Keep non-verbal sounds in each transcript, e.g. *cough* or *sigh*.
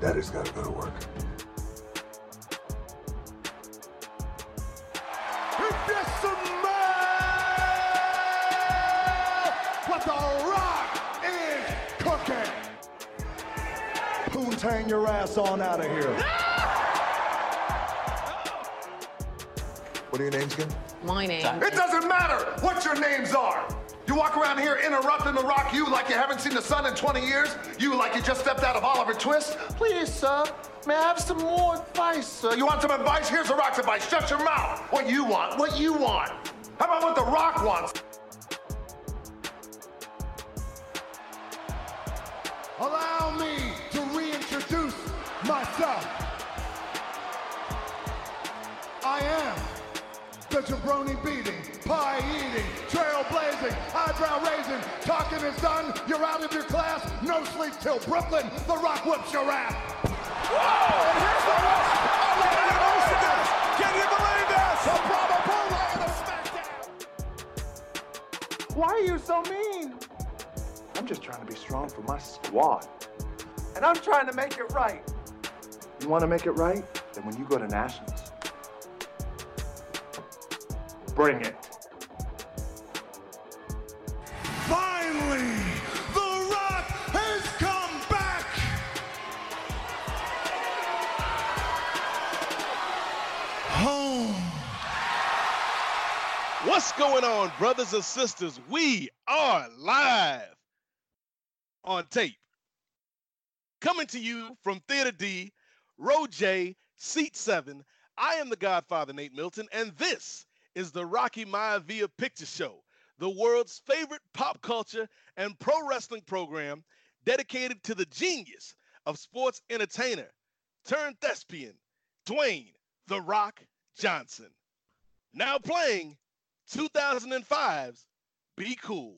Daddy's gotta go to work. What the rock is cooking. Poontang your ass on out of here. What are your names again? My name. It doesn't matter what your names are. You walk around here interrupting the rock you like you haven't seen the sun in 20 years. You like you just stepped out of Oliver Twist. Please, sir, may I have some more advice, sir? You want some advice? Here's the rock's advice. Shut your mouth. What you want? What you want? How about what the rock wants? Allow me to reintroduce myself. I am the jabroni beating, pie eating, trailblazing, eyebrow raising, talking is done, you're out of your class, no sleep till Brooklyn, the rock whips your ass. Whoa! And here's the rock! Can you believe this? Why are you so mean? I'm just trying to be strong for my squad. And I'm trying to make it right. You want to make it right? Then when you go to Nationals, bring it. Finally, The Rock has come back! Home. What's going on, brothers and sisters? We are live on tape. Coming to you from Theater D, Row J, Seat 7. I am the Godfather, Nate Milton, and this is the Rocky Maivia Picture Show, the world's favorite pop culture and pro wrestling program dedicated to the genius of sports entertainer turned thespian, Dwayne The Rock Johnson. Now playing 2005's Be Cool.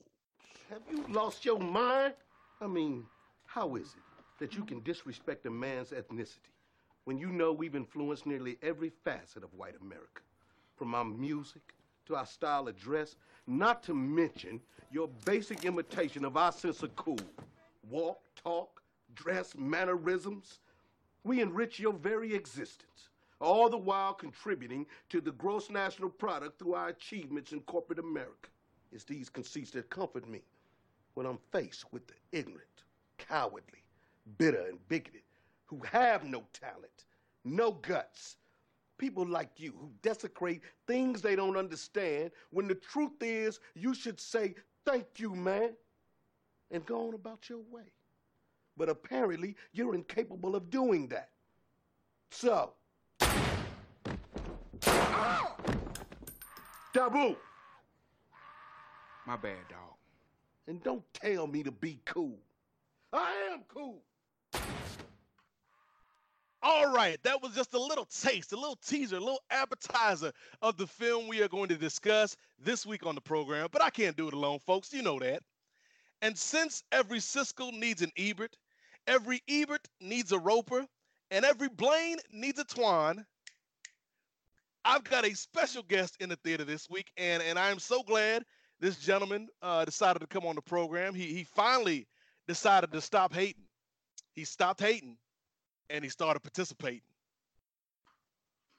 Have you lost your mind? I mean, how is it that you can disrespect a man's ethnicity when you know we've influenced nearly every facet of white America? From our music to our style of dress, not to mention your basic imitation of our sense of cool. Walk, talk, dress, mannerisms. We enrich your very existence, all the while contributing to the gross national product through our achievements in corporate America. It's these conceits that comfort me when I'm faced with the ignorant, cowardly, bitter, and bigoted who have no talent, no guts. People like you who desecrate things they don't understand when the truth is you should say, Thank you, man, and go on about your way. But apparently, you're incapable of doing that. So, Dabu, My bad, dog. and don't tell me to be cool. I am cool. All right, that was just a little taste, a little teaser, a little appetizer of the film we are going to discuss this week on the program. But I can't do it alone, folks. You know that. And since every Siskel needs an Ebert, every Ebert needs a Roper, and every Blaine needs a Twan, I've got a special guest in the theater this week, and, and I'm so glad this gentleman uh, decided to come on the program. He, he finally decided to stop hating. He stopped hating and he started participating.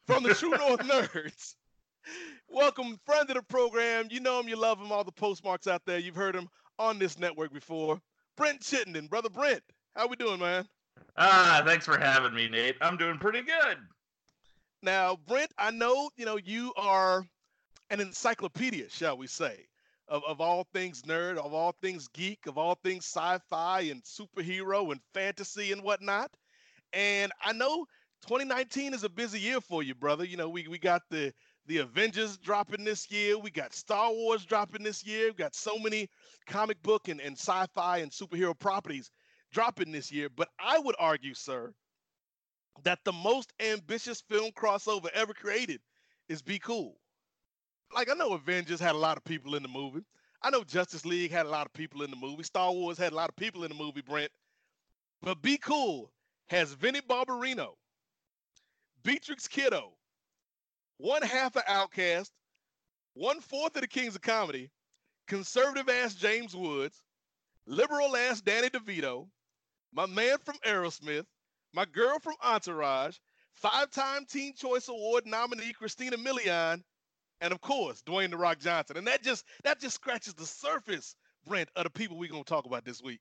From the True North *laughs* Nerds, welcome, friend of the program. You know him, you love him, all the postmarks out there. You've heard him on this network before. Brent Chittenden, brother Brent, how we doing, man? Ah, thanks for having me, Nate. I'm doing pretty good. Now, Brent, I know you know you are an encyclopedia, shall we say, of, of all things nerd, of all things geek, of all things sci-fi and superhero and fantasy and whatnot. And I know 2019 is a busy year for you, brother. You know, we we got the the Avengers dropping this year. We got Star Wars dropping this year. We got so many comic book and, and sci-fi and superhero properties dropping this year. But I would argue, sir, that the most ambitious film crossover ever created is Be Cool. Like I know Avengers had a lot of people in the movie. I know Justice League had a lot of people in the movie. Star Wars had a lot of people in the movie, Brent. But Be Cool has Vinnie Barbarino, Beatrix Kiddo, one half of OutKast, one fourth of the Kings of Comedy, conservative ass James Woods, liberal ass Danny DeVito, my man from Aerosmith, my girl from Entourage, five-time Teen Choice Award nominee Christina Milian, and of course Dwayne the Rock Johnson. And that just that just scratches the surface, Brent, of the people we're gonna talk about this week.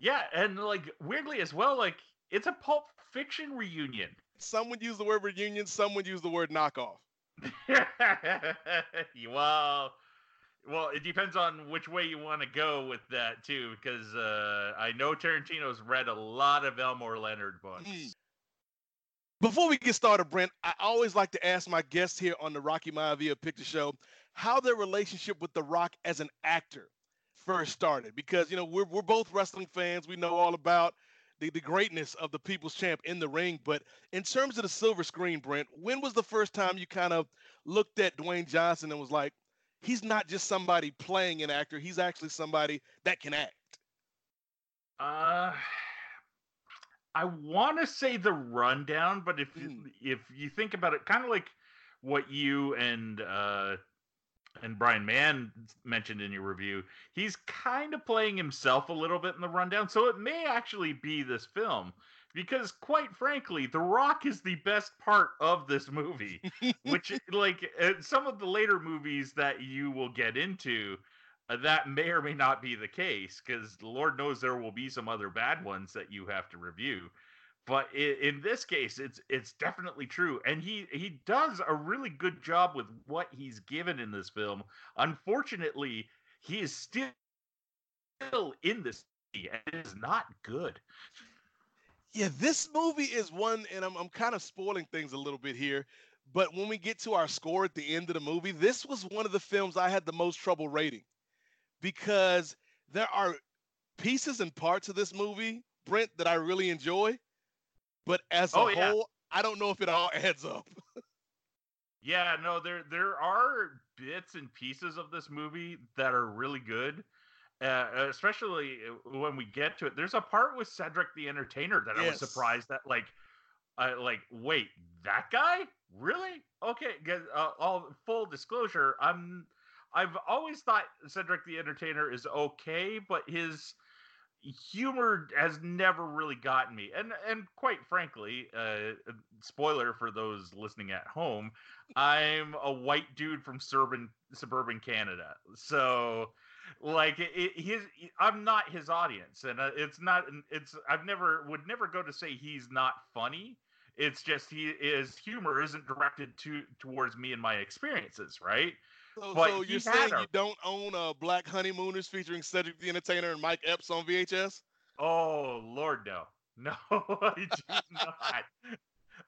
Yeah, and like weirdly as well, like it's a Pulp Fiction reunion. Some would use the word reunion, some would use the word knockoff. *laughs* well, well, it depends on which way you want to go with that too, because uh, I know Tarantino's read a lot of Elmore Leonard books. Mm. Before we get started, Brent, I always like to ask my guests here on the Rocky Maivia Picture Show how their relationship with The Rock as an actor first started. Because you know we're we're both wrestling fans. We know all about the, the greatness of the People's Champ in the ring. But in terms of the silver screen, Brent, when was the first time you kind of looked at Dwayne Johnson and was like, he's not just somebody playing an actor, he's actually somebody that can act? Uh I want to say the rundown, but if mm. if you think about it, kind of like what you and uh, and Brian Mann mentioned in your review, he's kind of playing himself a little bit in the rundown. So it may actually be this film because quite frankly, The Rock is the best part of this movie, *laughs* which like uh, some of the later movies that you will get into uh, that may or may not be the case because Lord knows there will be some other bad ones that you have to review but in, in, this case it's it's definitely true and he he does a really good job with what he's given in this film. Unfortunately he is still still in this and it is not good. Yeah this movie is one and i'm, I'm kind of spoiling things a little bit here but when we get to our score at the end of the movie this was one of the films i had the most trouble rating because there are pieces and parts of this movie brent that i really enjoy but as a oh, yeah. whole, I don't know if it all *laughs* adds up. yeah, no, there there are bits and pieces of this movie that are really good. Uh, especially uh, when we get to it, there's a part with Cedric the Entertainer that yes. I was surprised that, like, uh, like, wait, that guy, really? Okay, uh, all full disclosure, I'm, I've always thought Cedric the Entertainer is okay, but his humor has never really gotten me and and quite frankly uh, spoiler for those listening at home i'm a white dude from suburban suburban canada so like it, his i'm not his audience and uh, it's not it's i've never would never go to say he's not funny it's just he his humor isn't directed to towards me and my experiences right so, so you're saying a... you don't own uh, Black Honeymooners featuring Cedric the Entertainer and Mike Epps on VHS? Oh Lord, no, *laughs* no, I do not.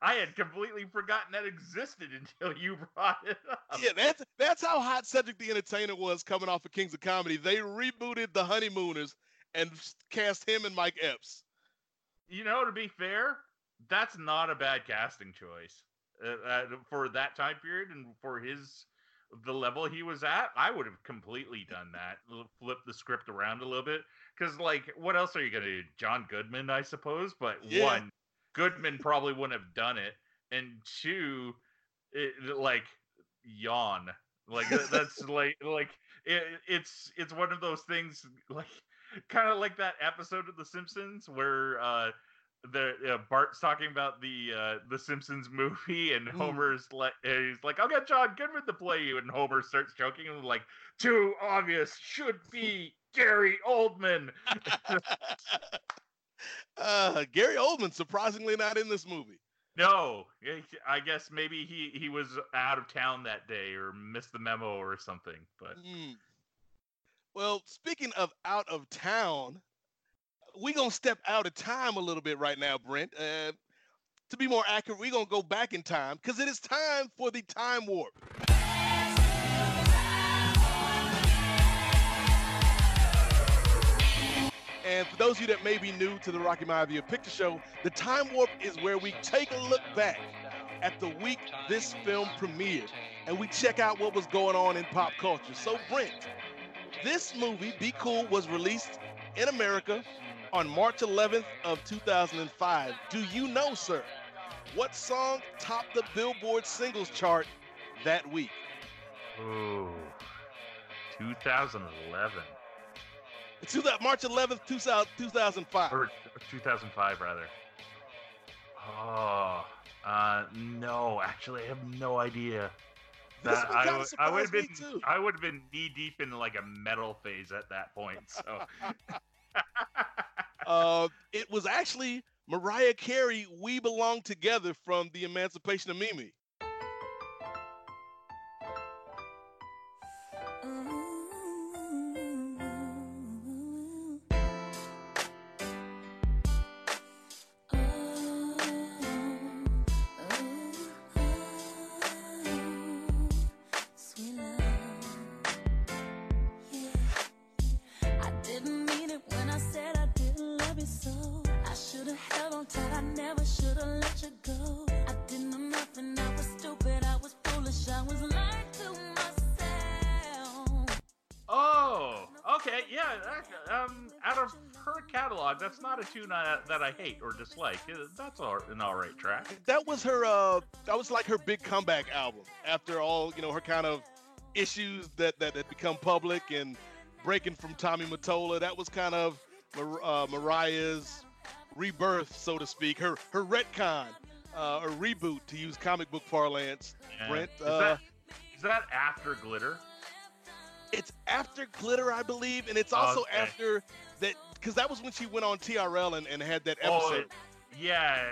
I had completely forgotten that existed until you brought it up. Yeah, that's that's how hot Cedric the Entertainer was coming off of Kings of Comedy. They rebooted the Honeymooners and cast him and Mike Epps. You know, to be fair, that's not a bad casting choice uh, uh, for that time period and for his the level he was at, I would have completely done that. Flip the script around a little bit. Because, like, what else are you going to do? John Goodman, I suppose. But yeah. one, Goodman probably wouldn't have done it. And two, it, like, yawn. Like, that's *laughs* like, like, it, it's it's one of those things, like, kind of like that episode of The Simpsons where, uh, the uh, Bart's talking about the uh, the Simpsons movie, and mm. Homer's like, he's like, "I'll get John Goodman to play you," and Homer starts joking and like, "Too obvious should be Gary Oldman." *laughs* uh, Gary Oldman surprisingly not in this movie. No, I guess maybe he he was out of town that day or missed the memo or something. But Mm. Well, speaking of out of town, we gonna step out of time a little bit right now, Brent. Uh, to be more accurate, we're gonna go back in time because it is time for the time warp. And for those of you that may be new to the Rocky Maivia Picture Show, the Time Warp is where we take a look back at the week this film premiered and we check out what was going on in pop culture. So, Brent, this movie, Be Cool, was released in America on March 11th of 2005. Do you know, sir, what song topped the Billboard singles chart that week? ooh, 2011 It's March 11th, 2000, 2005. or 2005 rather. Oh, uh, no, actually, I have no idea. This That- I, I would have been too. I would have been knee deep in like a metal phase at that point. So *laughs* Uh, it was actually Mariah Carey, We Belong Together from The Emancipation of Mimi. Tune I, that I hate or dislike. Uh, That's all, an all right track. That was her. Uh, that was like her big comeback album after all, you know, her kind of issues that that had become public and breaking from Tommy Mottola. That was kind of Mar- uh, Mariah's rebirth, so to speak. Her her retcon, uh, or reboot, to use comic book parlance. Yeah. Brent, is, uh, that, is that after Glitter? It's after Glitter, I believe, and it's also Okay. after that because that was when she went on TRL and, and had that Oh, episode. it- yeah,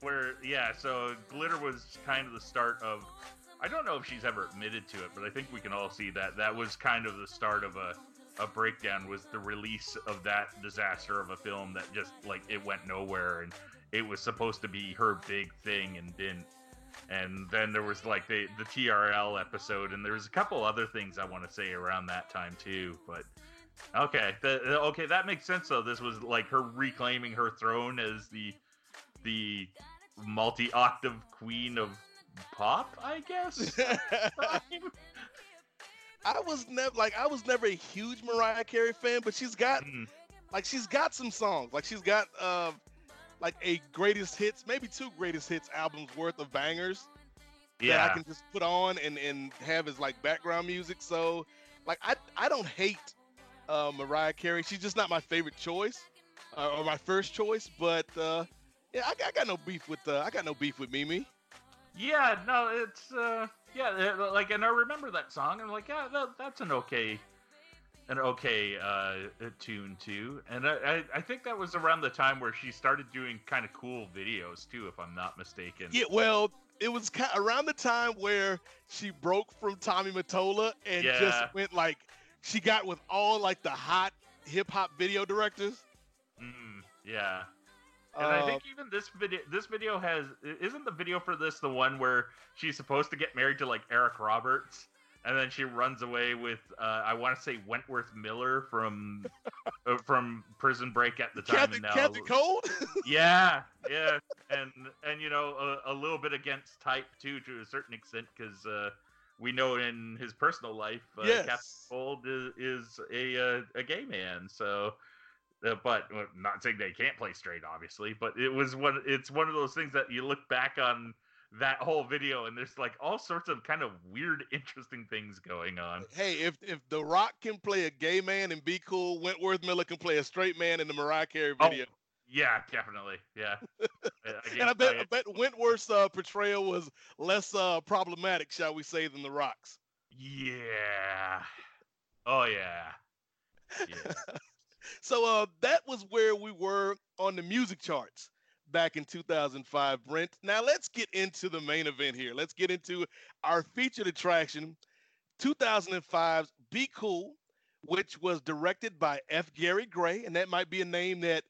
where yeah. So Glitter was kind of the start of. I don't know if she's ever admitted to it, but I think we can all see that that was kind of the start of a a breakdown. Was the release of that disaster of a film that just like it went nowhere, and it was supposed to be her big thing and didn't. And then there was like the the TRL episode, and there was a couple other things I want to say around that time too. But okay, the, okay, that makes sense. though. this was like her reclaiming her throne as the the multi-octave queen of pop, I guess. *laughs* I was never like I was never a huge Mariah Carey fan, but she's got Mm, like she's got some songs. Like she's got uh, like a greatest hits, maybe two greatest hits albums worth of bangers that I can just put on and and have as like background music. So like I I don't hate uh, Mariah Carey. She's just not my favorite choice uh, or my first choice. But uh, yeah, I, got- I got no beef with uh, I got no beef with Mimi. yeah. No, it's uh, yeah. uh, Like, and I remember that song. I'm like, yeah, that, that's an okay, an okay uh, tune too. And I, I think that was around the time where she started doing kind of cool videos too, if I'm not mistaken. Yeah, well, it was kind around the time where she broke from Tommy Mottola and Yeah. just went like she got with all like the hot hip hop video directors. Mm, yeah. And I Uh, think even this video, this video has isn't the video for this the one where she's supposed to get married to like Eric Roberts, and then she runs away with uh, I want to say Wentworth Miller from uh, from Prison Break at the time. And now, Captain Cold. *laughs* yeah, yeah, and and you know a, a little bit against type too to a certain extent because uh, we know in his personal life, uh, Captain Yes. Cold is, is a uh, a gay man. So, uh, but uh, not saying they can't play straight, obviously. But it was one. It's one of those things that you look back on that whole video and there's like all sorts of kind of weird, interesting things going on. hey, if if The Rock can play a gay man and be cool, Wentworth Miller can play a straight man in the Mariah Carey Oh, video. Yeah, definitely. Yeah. Uh, *laughs* and I bet I bet Wentworth's uh, portrayal was less uh, problematic, shall we say, than The Rock's. Yeah. Oh yeah. Yeah. *laughs* so uh, that was where we were on the music charts back in 2005, Brent. Now let's get into the main event here. Let's get into our featured attraction, 2005's Be Cool, which was directed by F. Gary Gray, and that might be a name that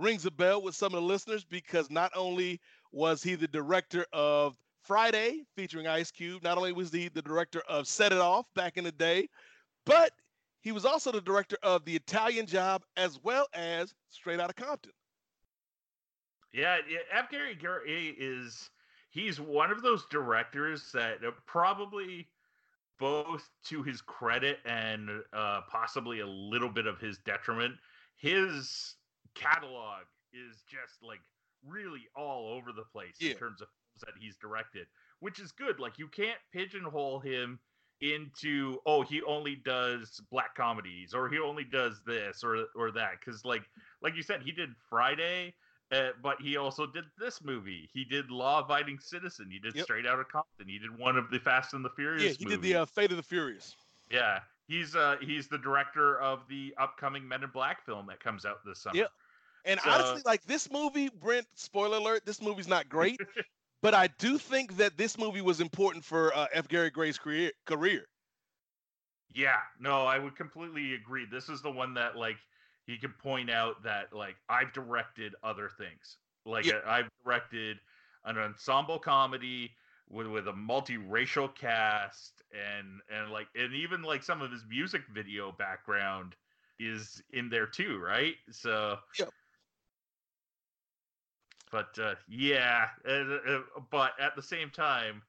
rings a bell with some of the listeners because not only was he the director of Friday featuring Ice Cube, not only was he the director of Set It Off back in the day, but he was also the director of The Italian Job as well as Straight Outta Compton. Yeah, yeah F. Gary Gray is he's one of those directors that probably both to his credit and uh, possibly a little bit of his detriment, his catalog is just like really all over the place Yeah. in terms of films that he's directed, which is good. Like you can't pigeonhole him into oh he only does black comedies or he only does this or or that because like like you said he did Friday. Uh, but he also did this movie. He did Law Abiding Citizen. He did Yep. Straight Outta Compton. He did one of the Fast and the Furious. Yeah, he did the uh, Fate of the Furious. Yeah, he's uh he's the director of the upcoming Men in Black film that comes out this summer. Yep. And So- honestly, like this movie, Brent, spoiler alert, this movie's not great, *laughs* but I do think that this movie was important for uh, F. Gary Gray's career. career. Yeah, no, I would completely agree. This is the one that like he could point out that like I've directed other things. Like Yeah. I've directed an ensemble comedy with with a multiracial cast and and like and even like some of his music video background is in there too, right? So Yep. But uh, yeah, uh, uh, but at the same time,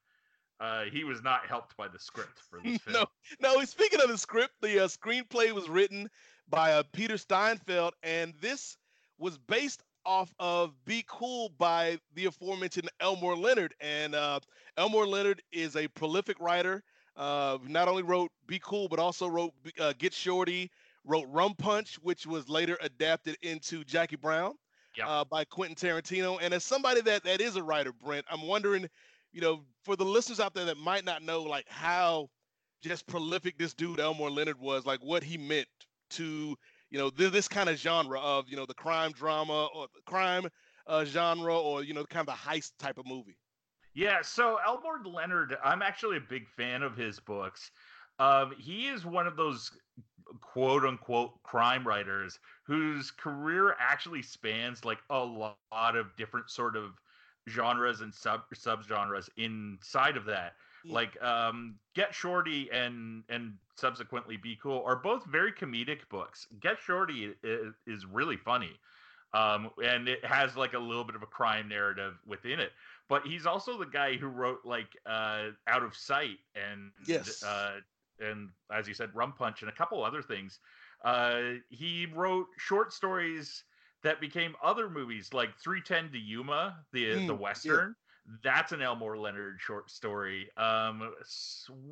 uh, he was not helped by the script for this *laughs* film. no, no. Speaking of the script, the uh, screenplay was written by uh, Peter Steinfeld, and this was based off of "Be Cool" by the aforementioned Elmore Leonard. And uh, Elmore Leonard is a prolific writer. Uh, not only wrote "Be Cool," but also wrote uh, "Get Shorty," wrote "Rum Punch," which was later adapted into Jackie Brown Yep. uh, by Quentin Tarantino. And as somebody that that is a writer, Brent, I'm wondering, you know, for the listeners out there that might not know, like how just prolific this dude Elmore Leonard was, like what he meant to, you know, th- this kind of genre of, you know, the crime drama or the crime uh, genre or you know, kind of the heist type of movie. Yeah, so Elmore Leonard, I'm actually a big fan of his books. Um, he is one of those quote unquote crime writers whose career actually spans like a lot of different sort of genres and sub subgenres inside of that. Mm. Like um, Get Shorty and and subsequently Be Cool are both very comedic books. Get Shorty is, is really funny. Um, and it has like a little bit of a crime narrative within it but he's also the guy who wrote like uh out of sight and Yes. uh and as you said rum punch and a couple other things uh he wrote short stories that became other movies like 310 to yuma the Mm, the yeah. western that's an elmore leonard short story um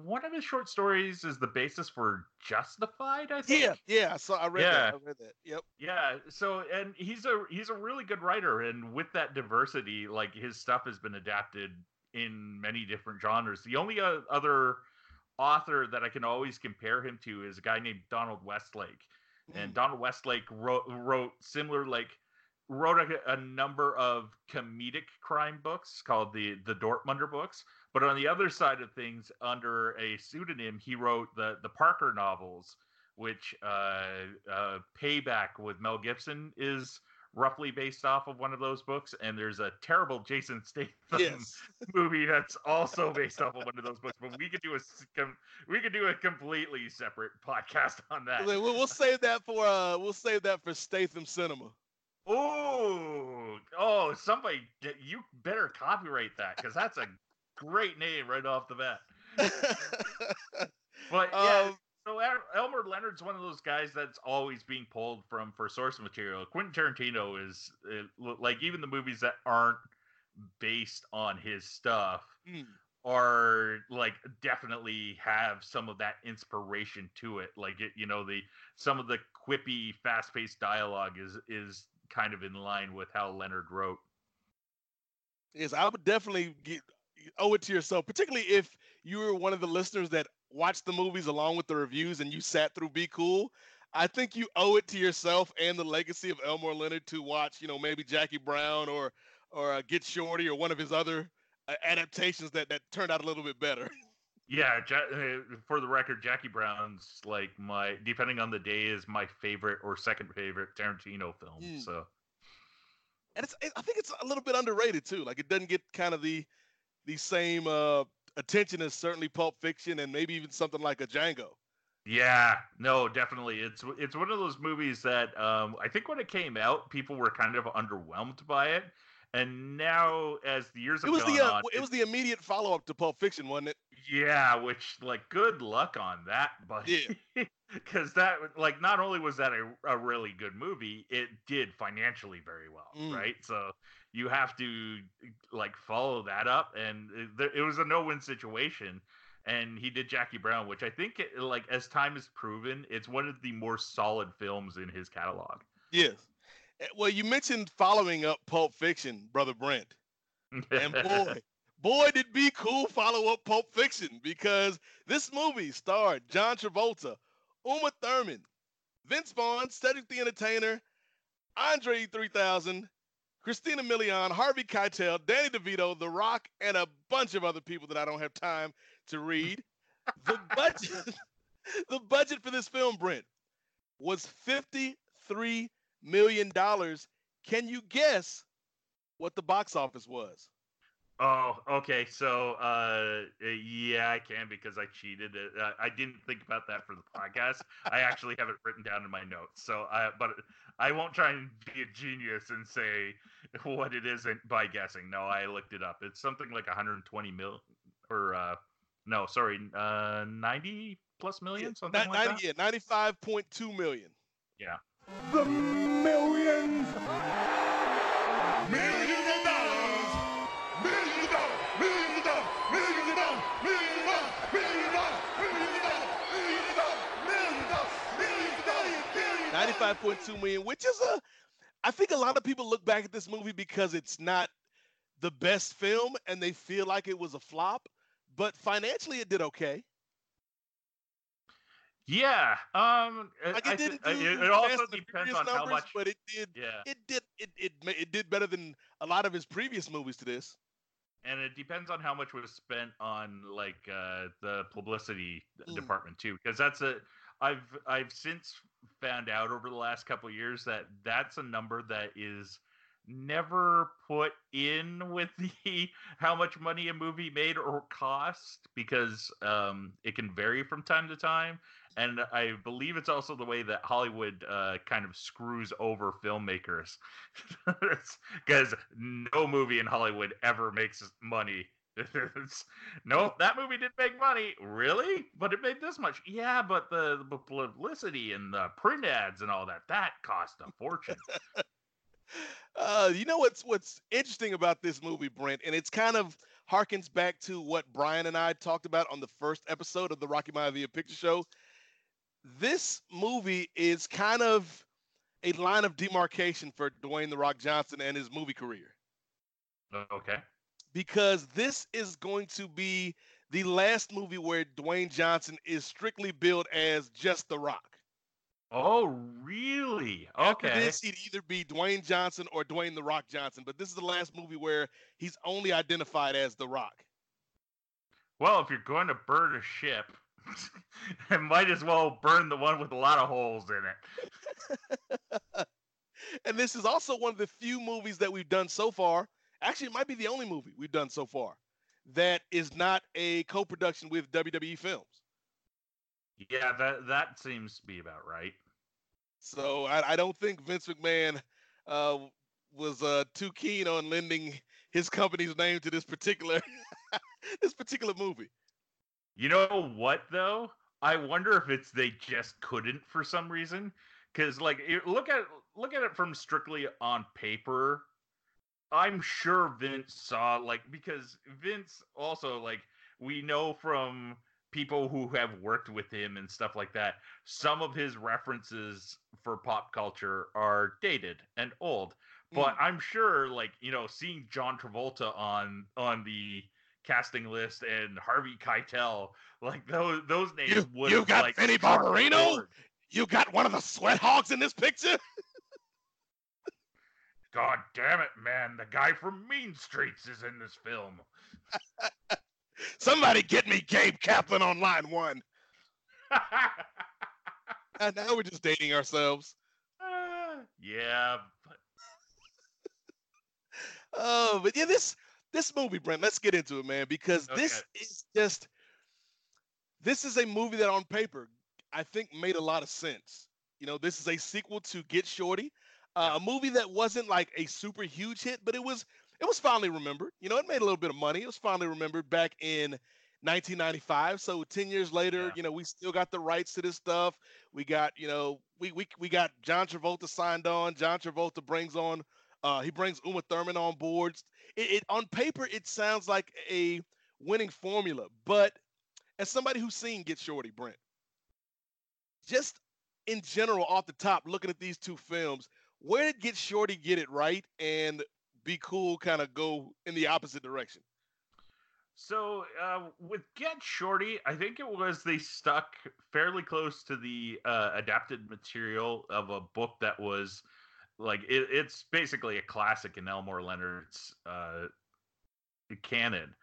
one of his short stories is the basis for justified i think Yeah, yeah. So I read that. Yeah. I read that. Yep. yeah so and he's a he's a really good writer and with that diversity like his stuff has been adapted in many different genres the only uh, other author that i can always compare him to is a guy named donald westlake. And donald westlake wrote wrote similar like wrote a, a number of comedic crime books called the the dortmunder books. But on the other side of things under a pseudonym he wrote the the parker novels which uh, uh, Payback with Mel Gibson is roughly based off of one of those books, and there's a terrible Jason Statham Yes. *laughs* movie that's also based off of one of those books. But we could do a we could do a completely separate podcast on that. We'll, we'll save that for uh we'll save that for Statham Cinema. Oh, oh, somebody, you better copyright that because that's a great name right off the bat. *laughs* But yeah, Um, Elmore Leonard's one of those guys that's always being pulled from for source material. Quentin Tarantino is uh, like even the movies that aren't based on his stuff mm, are like definitely have some of that inspiration to it. Like it, you know, the some of the quippy, fast-paced dialogue is is kind of in line with how Leonard wrote. Yes, I would definitely get, owe it to yourself, particularly if you were one of the listeners that watched the movies along with the reviews and you sat through Be Cool. I think you owe it to yourself and the legacy of Elmore Leonard to watch, you know, maybe Jackie Brown or or uh, Get Shorty or one of his other uh, adaptations that that turned out a little bit better. *laughs* Yeah, ja- uh, for the record, Jackie Brown's like my depending on the day is my favorite or second favorite Tarantino film. Mm. So and it's it, I think it's a little bit underrated too. Like it doesn't get kind of the the same uh, attention is certainly Pulp Fiction and maybe even something like a Django. yeah, no, definitely, it's it's one of those movies that um, I think when it came out, people were kind of underwhelmed by it, and now as the years have It was gone the uh, on, it was the immediate follow up to Pulp Fiction, wasn't it? Yeah, which like good luck on that, but Yeah. *laughs* because that like not only was that a, a really good movie, it did financially very well, Mm. right? So you have to like follow that up, and it, it was a no-win situation. And he did Jackie Brown, which I think, it- like as time has proven, it's one of the more solid films in his catalog. Yes. Eh, Well, you mentioned following up Pulp Fiction, brother Brent. And *laughs* boy, boy, did be cool follow up Pulp Fiction because this movie starred John Travolta, Uma Thurman, Vince Vaughn, Cedric the Entertainer, Andre 3000, Christina Milian, Harvey Keitel, Danny DeVito, The Rock, and a bunch of other people that I don't have time to read. *laughs* The budget, *laughs* the budget for this film, Brent, was $53 million. Can you guess what the box office was? Oh, okay. So, uh, yeah, I can because I cheated. Uh, I didn't think about that for the podcast. I *laughs* actually have it written down in my notes. So, I, but I won't try and be a genius and say what it isn't by guessing. No, I looked it up. It's something like 120 mil, or uh, no, sorry, uh, 90 plus million, something Ni- like that. yeah, 95.2 million. Yeah. The millions. Millions. Millions of dollars. Millions of dollars. Millions of dollars. Millions of dollars. Millions of dollars. Millions of dollars. Millions of dollars. Millions of dollars. Millions of dollars. Millions of dollars. 95.2 million, which is a I think a lot of people look back at this movie because it's not the best film and they feel like it was a flop, but financially it did okay. Yeah. Um, Like it didn't uh, do it, it also depends on how much. but it did Yeah. it did it it it did better than a lot of his previous movies to this. and it depends on how much was spent on like uh the publicity Mm. department too because that's a i've i've since found out over the last couple years that that's a number that is never put in with *laughs* the how much money a movie made or cost because um it can vary from time to time. And i believe it's also the way that hollywood uh kind of screws over filmmakers *laughs* because no movie in hollywood ever makes money *laughs* Nope, that movie didn't make money. Really? But it made this much. Yeah, but the, the publicity and the print ads and all that, that cost a fortune. *laughs* Uh, you know what's what's interesting about this movie, Brent, and it's kind of harkens back to what Brian and I talked about on the first episode of the Rocky Maivia Picture Show. This movie is kind of a line of demarcation for Dwayne the Rock Johnson and his movie career okay. Because this is going to be the last movie where Dwayne Johnson is strictly billed as just the Rock. Oh, really? After Okay. this, he'd either be Dwayne Johnson or Dwayne the Rock Johnson, but this is the last movie where he's only identified as the Rock. Well, if you're going to burn a ship, *laughs* I might as well burn the one with a lot of holes in it. *laughs* And this is also one of the few movies that we've done so far. Actually, it might be the only movie we've done so far that is not a co-production with WWE Films. Yeah, that that seems to be about right. So I, I don't think Vince McMahon uh, was uh, too keen on lending his company's name to this particular *laughs* this particular movie. You know what though? I wonder if it's they just couldn't for some reason. Because like, look at look at it from strictly on paper. I'm sure Vince saw like because Vince also like we know from people who have worked with him and stuff like that. Some of his references for pop culture are dated and old. But mm. I'm sure like you know seeing John Travolta on on the casting list and Harvey Keitel like those those names You- would you have, got like Vinnie Barbarino? You got one of the sweat hogs in this picture? *laughs* God damn it, man! The guy from Mean Streets is in this film. *laughs* Somebody get me Gabe Kaplan on line one. *laughs* and now we're just dating ourselves. Uh, *laughs* yeah, but Oh, but yeah, this this movie, Brent. Let's get into it, man, because this is just this is a movie that on paper I think made a lot of sense. You know, this is a sequel to Get Shorty, uh, a movie that wasn't like a super huge hit, but it was it was finally remembered. You know, it made a little bit of money. It was finally remembered back in 1995. So 10 years later, Yeah. you know, we still got the rights to this stuff. We got, you know, we we we got John Travolta signed on. John Travolta brings on uh, he brings Uma Thurman on board. It, it on paper it sounds like a winning formula, but as somebody who's seen Get Shorty, Brent, just in general, off the top, looking at these two films, where did Get Shorty get it right and Be Cool kind of go in the opposite direction? So uh, with Get Shorty, I think it was they stuck fairly close to the uh, adapted material of a book that was like it, it's basically a classic in Elmore Leonard's uh, canon.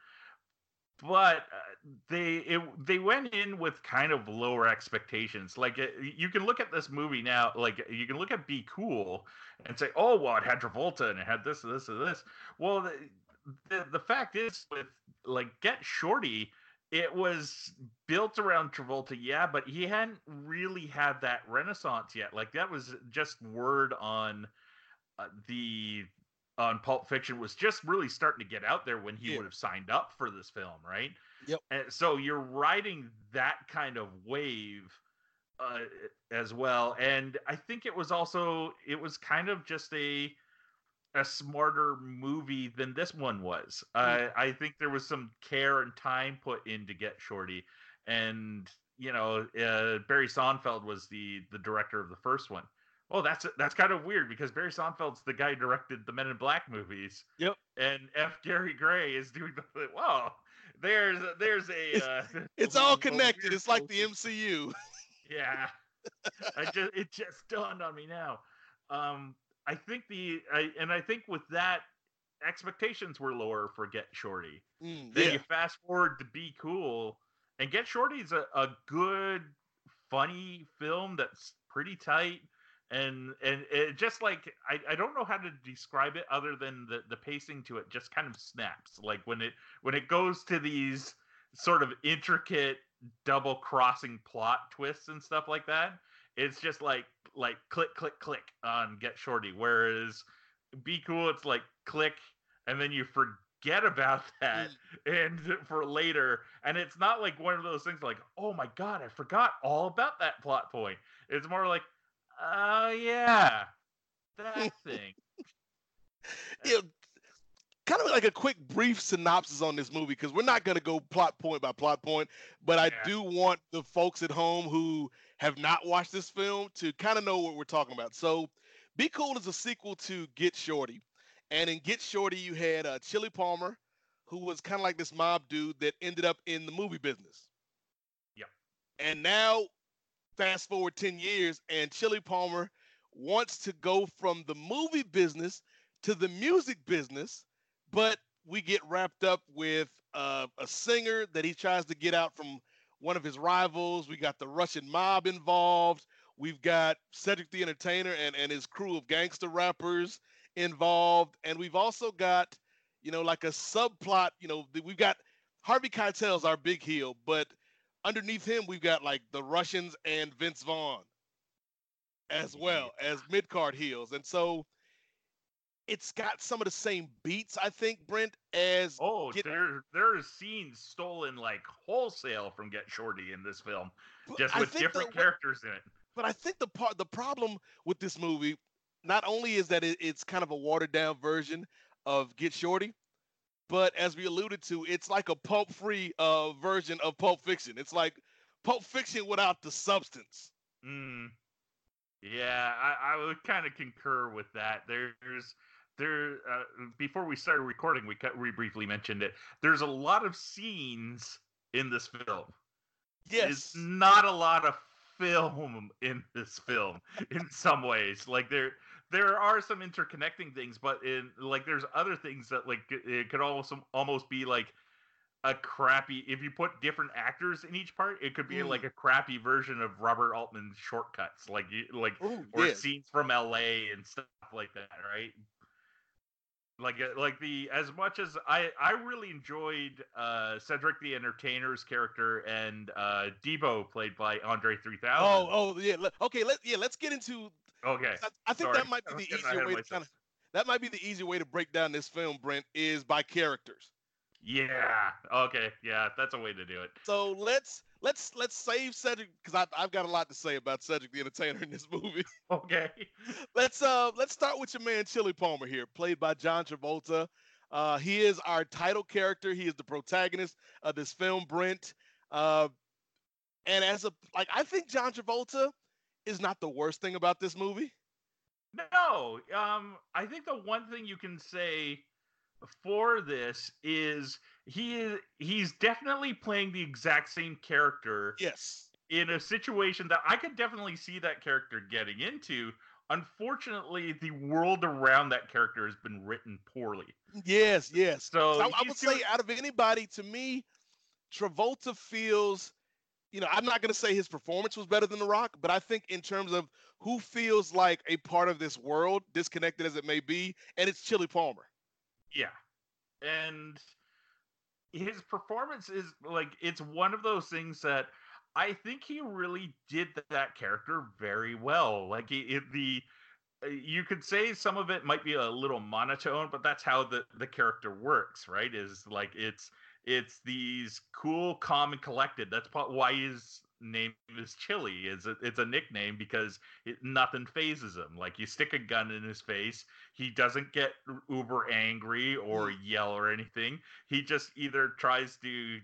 But uh, they it, they went in with kind of lower expectations. Like it, you can look at this movie now, like you can look at Be Cool and say, "Oh, well, it had Travolta and it had this, this, and this." Well, the, the the fact is with like Get Shorty, it was built around Travolta, yeah, but he hadn't really had that renaissance yet. Like that was just word on uh, the on Pulp Fiction was just really starting to get out there when he Yeah. would have signed up for this film, right? Yep. And so you're riding that kind of wave uh, as well, and I think it was also it was kind of just a a smarter movie than this one was. Uh, I think there was some care and time put in to get Shorty, and you know uh, Barry Sonnenfeld was the the director of the first one. Oh, that's that's kind of weird because Barry Sonnenfeld's the guy who directed the Men in Black movies. Yep. And F. Gary Gray is doing the *laughs* wow. There's there's a uh, It's a- all a connected. It's like the MCU. *laughs* yeah. I just it just dawned on me now. Um I think the I, and I think with that expectations were lower for Get Shorty. Mm, Then yeah. you fast forward to Be Cool and Get Shorty's a, a good funny film that's pretty tight and and it just like I, I don't know how to describe it other than the the pacing to it just kind of snaps like when it when it goes to these sort of intricate double crossing plot twists and stuff like that it's just like like click click click on get shorty whereas be cool it's like click and then you forget about *laughs* that mm. and for later and it's not like one of those things like oh my god i forgot all about that plot point. It's more like oh yeah that *laughs* thing know, kind of like a quick brief synopsis on this movie because we're not going to go plot point by plot point, but I Yeah. do want the folks at home who have not watched this film to kind of know what we're talking about. So, Be Cool is a sequel to Get Shorty, and in Get Shorty you had uh, Chili Palmer, who was kind of like this mob dude that ended up in the movie business. Yep. And now, fast forward ten years, and Chili Palmer wants to go from the movie business to the music business, but we get wrapped up with uh, a singer that he tries to get out from one of his rivals. We got the Russian mob involved. We've got Cedric the Entertainer and, and his crew of gangster rappers involved. And we've also got, you know, like a subplot, you know, we've got Harvey Keitel's our big heel, but underneath him, we've got like the Russians and Vince Vaughn as mm-hmm. well as mid card heels. And so it's got some of the same beats, I think, Brent, as oh Get- there there are scenes stolen like wholesale from get shorty in this film just with different the- characters in it But I think the part, the problem with this movie, not only is that it, it's kind of a watered down version of Get Shorty, but as we alluded to, it's like a pulp free uh, version of Pulp Fiction. It's like Pulp Fiction without the substance. Mm. Yeah, I, I would kind of concur with that. There's there uh, before we started recording, we cut, we briefly mentioned it. There's a lot of scenes in this film. Yes. It's not a lot of film in this film in some ways. Like there there are some interconnecting things, but in like there's other things that like it could also almost be like a crappy if you put different actors in each part it could be Mm. like a crappy version of robert altman's shortcuts like you like Ooh, or yeah. scenes from la and stuff like that right like uh, like the as much as i i really enjoyed uh cedric the entertainer's character and uh debo played by andre 3000 Oh, oh, yeah. Okay, let yeah, let's get into. Okay I, I think Sorry, that might be the easier way to kind of. That might be the easier way to break down this film, Brent, is by characters. yeah okay yeah that's a way to do it So let's let's let's save Cedric because I've got a lot to say about Cedric the Entertainer in this *laughs* movie. okay let's uh let's start with your man Chili Palmer here, played by John Travolta. Uh, he is our title character. He is the protagonist of this film, Brent. Uh, and as a like, I think John Travolta is not the worst thing about this movie. No, um, I think the one thing you can say for this is he is he's definitely playing the exact same character Yes. in a situation that I could definitely see that character getting into. Unfortunately, the world around that character has been written poorly. Yes. Yes. So I, I would say out of anybody, to me, Travolta feels, you know, I'm not going to say his performance was better than The Rock, but I think in terms of who feels like a part of this world, disconnected as it may be, and it's Chili Palmer. Yeah. And his performance is like it's one of those things that I think he really did that character very well. Like it, it the uh, you could say some of it might be a little monotone, but that's how the the character works, right? Is like it's it's these cool, calm, and collected. That's why his name is Chili. Is it, it's a nickname because it, nothing phases him. Like you stick a gun in his face, he doesn't get uber angry or mm-hmm. yell or anything. He just either tries to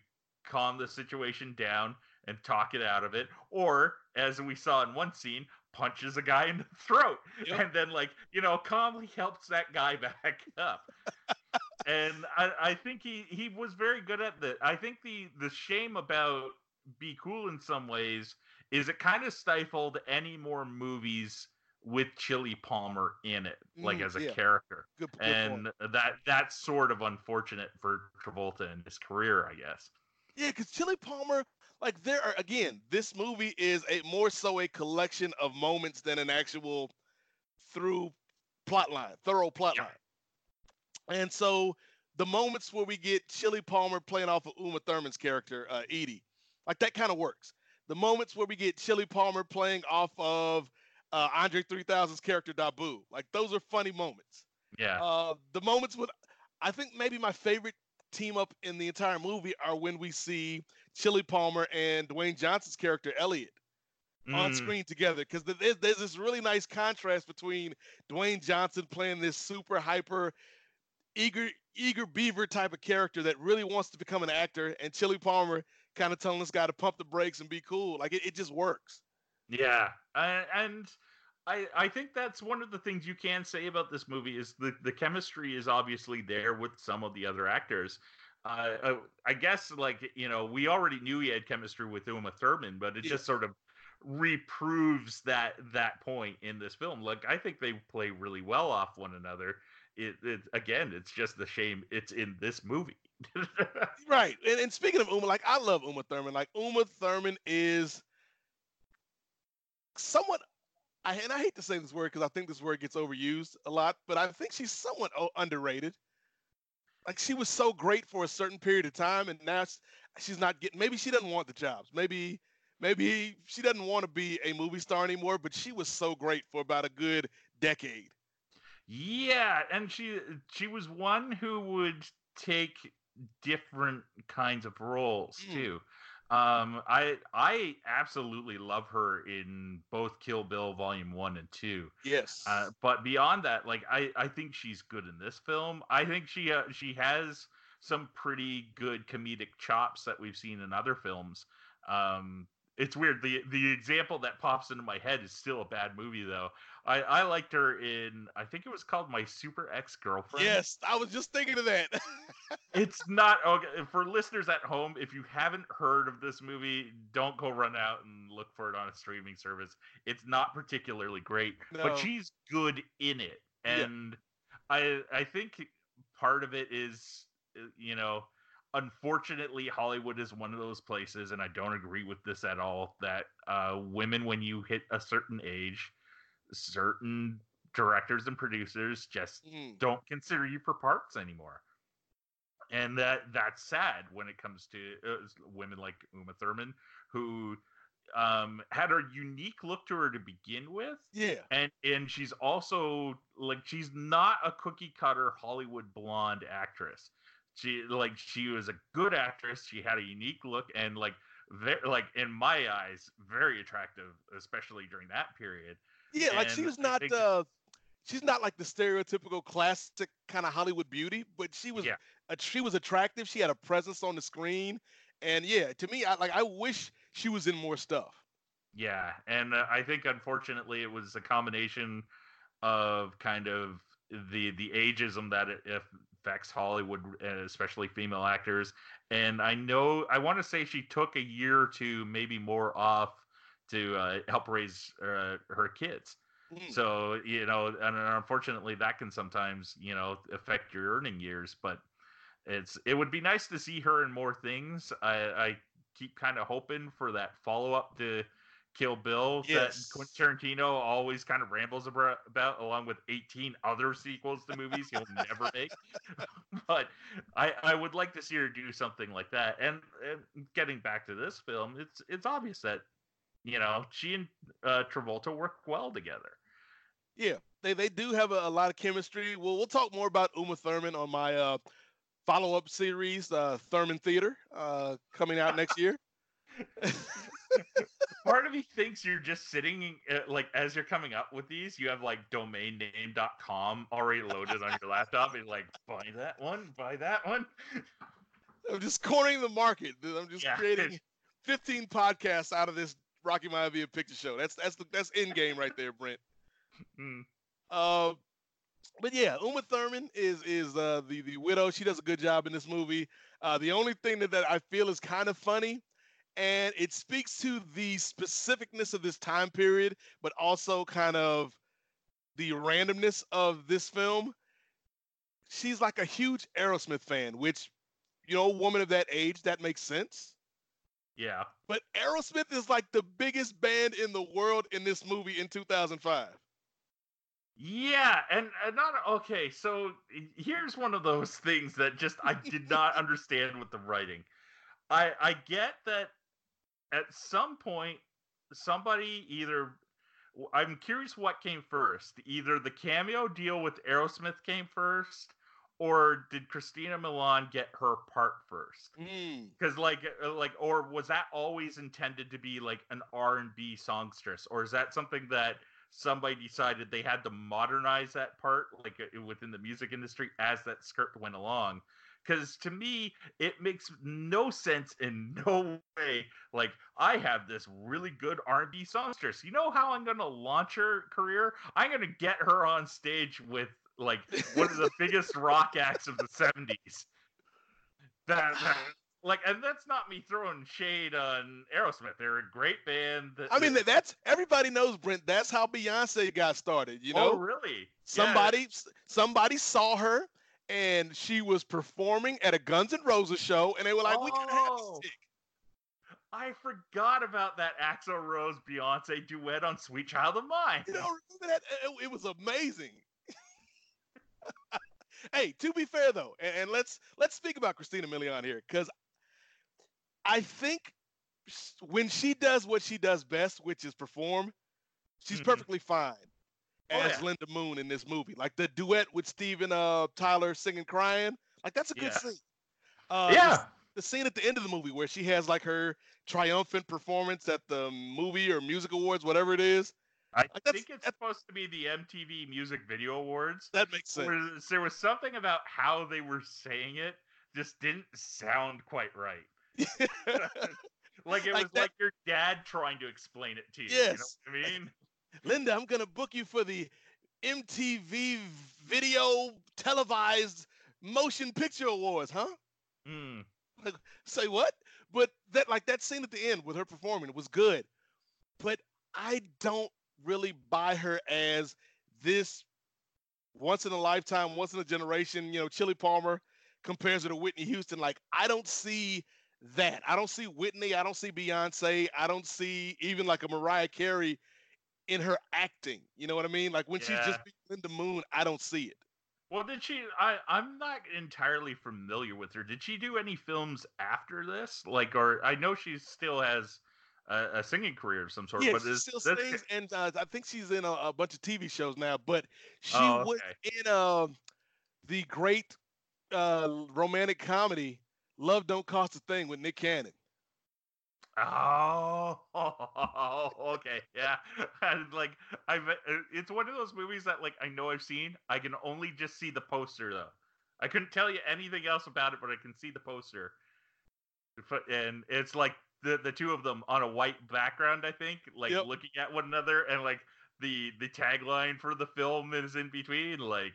calm the situation down and talk it out of it, or as we saw in one scene, punches a guy in the throat Yep. and then like you know calmly helps that guy *laughs* back up and I, I think he he was very good at that i think the the shame about be cool in some ways is it kind of stifled any more movies with chili palmer in it like Mm, as a yeah. character Good, good and point. that that's sort of unfortunate for travolta in his career i guess Yeah, because Chili Palmer, like there are again, this movie is a more so a collection of moments than an actual through plot line, thorough plot Yeah. line. And so the moments where we get Chili Palmer playing off of Uma Thurman's character, uh, Edie, like that kind of works. The moments where we get Chili Palmer playing off of uh, Andre 3000's character Dabu, like those are funny moments. yeah Uh, the moments with, I think maybe my favorite team up in the entire movie are when we see Chili Palmer and Dwayne Johnson's character Elliot on Mm, screen together because there's, there's this really nice contrast between Dwayne Johnson playing this super hyper eager eager beaver type of character that really wants to become an actor and Chili Palmer kind of telling this guy to pump the brakes and be cool like it, it just works Yeah, uh, and I I think that's one of the things you can say about this movie is the the chemistry is obviously there with some of the other actors. Uh, uh, I guess like you know we already knew he had chemistry with Uma Thurman, but it Yeah. just sort of reproves that that point in this film. Like I think they play really well off one another. It, it again, it's just the shame it's in this movie. *laughs* Right. And, and speaking of Uma, like I love Uma Thurman. Like Uma Thurman is somewhat I and I hate to say this word because I think this word gets overused a lot, but I think she's somewhat underrated. Like she was so great for a certain period of time, and now she's not getting. Maybe she doesn't want the jobs. Maybe maybe she doesn't want to be a movie star anymore. But she was so great for about a good decade. Yeah, and she she was one who would take different kinds of roles Mm. too. Um, I I absolutely love her in both Kill Bill Volume One and Two. Yes. Uh, but beyond that, like I I think she's good in this film. I think she uh, she has some pretty good comedic chops that we've seen in other films. Um, it's weird. the The example that pops into my head is still a bad movie though. I I liked her in I think it was called My Super Ex Girlfriend. yes, I was just thinking of that. *laughs* It's not okay for listeners at home. If you haven't heard of this movie, don't go run out and look for it on a streaming service. It's not particularly great, No. but she's good in it, Yeah. and I I think part of it is uh, you know unfortunately hollywood is one of those places and i don't agree with this at all that uh, women when you hit a certain age certain directors and producers just Mm. don't consider you for parts anymore and that that's sad when it comes to uh, women like uma thurman who um, had a unique look to her to begin with Yeah. and and she's also like she's not a cookie cutter Hollywood blonde actress. She like she was a good actress. She had a unique look and like very like in my eyes very attractive, especially during that period. Yeah, like she was not uh she's not like the stereotypical classic kind of Hollywood beauty, but she was Yeah. a, she was attractive. She had a presence on the screen. And yeah, to me I like I wish she was in more stuff. Yeah, and uh, I think unfortunately it was a combination of kind of the the ageism that it affects Hollywood, especially female actors. And I know I want to say she took a year or two, maybe more, off to uh, help raise uh, her kids. Mm. So you know, and unfortunately, that can sometimes you know affect your earning years. But it's it would be nice to see her in more things. I, I keep kind of hoping for that follow up to Kill Bill Yes. that Quentin Tarantino always kind of rambles about, along with 18 other sequels to movies he'll never make. *laughs* but I I would like to see her do something like that. And, and getting back to this film, it's it's obvious that you know she and uh, Travolta work well together. Yeah, they they do have a, a lot of chemistry. Well, we'll talk more about Uma Thurman on my uh, follow up series, uh, Thurman Theater, uh, coming out next year. *laughs* Part of me thinks you're just sitting uh, like as you're coming up with these, you have like domain name.com already loaded on your laptop and like buy that one, buy that one. I'm just cornering the market. dude. I'm just Yeah. creating 15 podcasts out of this Rocky Maivia picture show. That's that's the that's in game right there, Brent. *laughs* Mm. Uh, but yeah, Uma Thurman is is uh, the the widow. She does a good job in this movie. Uh, the only thing that, that I feel is kind of funny, and it speaks to the specificness of this time period, but also kind of the randomness of this film. She's like a huge Aerosmith fan, which you know, woman of that age, that makes sense. Yeah. But Aerosmith is like the biggest band in the world in this movie in 2005. Yeah, and, and not okay. So here's one of those things that just I did not *laughs* understand with the writing. I I get that at some point somebody either I'm curious what came first. Either the cameo deal with Aerosmith came first, or did Christina Milian get her part first? Mm. because like uh, like or was that always intended to be like an r&b songstress or is that something that somebody decided they had to modernize that part like uh, within the music industry as that script went along because to me it makes no sense in *laughs* no way like i have this really good r&b songstress you know how i'm gonna launch her career i'm gonna get her on stage with like one of the biggest rock acts of the 70s that, that- like and that's not me throwing shade on aerosmith they're a great band that, I mean, that's everybody knows, Brent. That's how Beyonce got started. You oh, know, oh really Yeah, somebody somebody saw her and she was performing at a Guns N' Roses show, and they were like, "We gotta have Oh. this chick." i forgot about that axl rose beyonce duet on sweet child of mine You know, remember that? It, it was amazing. Hey, to be fair though, and, and let's let's speak about Christina Milian here, because I think when she does what she does best, which is perform, she's Mhm. perfectly fine Oh, as yeah. Linda Moon in this movie. Like the duet with Steven uh, Tyler singing "Crying," like that's a good Yes. scene. Uh, the yeah the scene at the end of the movie where she has like her triumphant performance at the movie or music awards, whatever it is. I Like, think it's supposed to be the mtv music video awards That makes sense. there was something about how they were saying it just didn't sound quite right *laughs* like it Like was that- like your dad trying to explain it to you Yes. you know what i mean *laughs* Linda, I'm gonna book you for the MTV Video Televised Motion Picture Awards, huh? Hmm. Say what? But that like that scene at the end with her performing was good. but I don't really buy her as this once in a lifetime, once in a generation. You know, Chili Palmer compares her to Whitney Houston. Like I don't see that. I don't see Whitney. I don't see Beyonce. I don't see even like a Mariah Carey in her acting. You know what I mean? Like when she's just in the Moon, I don't see it. Well, did she? I I'm not entirely familiar with her. Did she do any films after this? Like, or I know she still has a, a singing career of some sort. yeah, but she still sings, *laughs* and uh, I think she's in a, a bunch of TV shows now. But she Oh, was okay. in um the great uh, romantic comedy "Love Don't Cost a Thing" with Nick Cannon. Oh, *laughs* okay, yeah. *laughs* And like, I it's one of those movies that like I know I've seen. I can only just see the poster though. I couldn't tell you anything else about it, but I can see the poster. And it's like the the two of them on a white background. I think, like Yep. looking at one another, and like the the tagline for the film is in between, like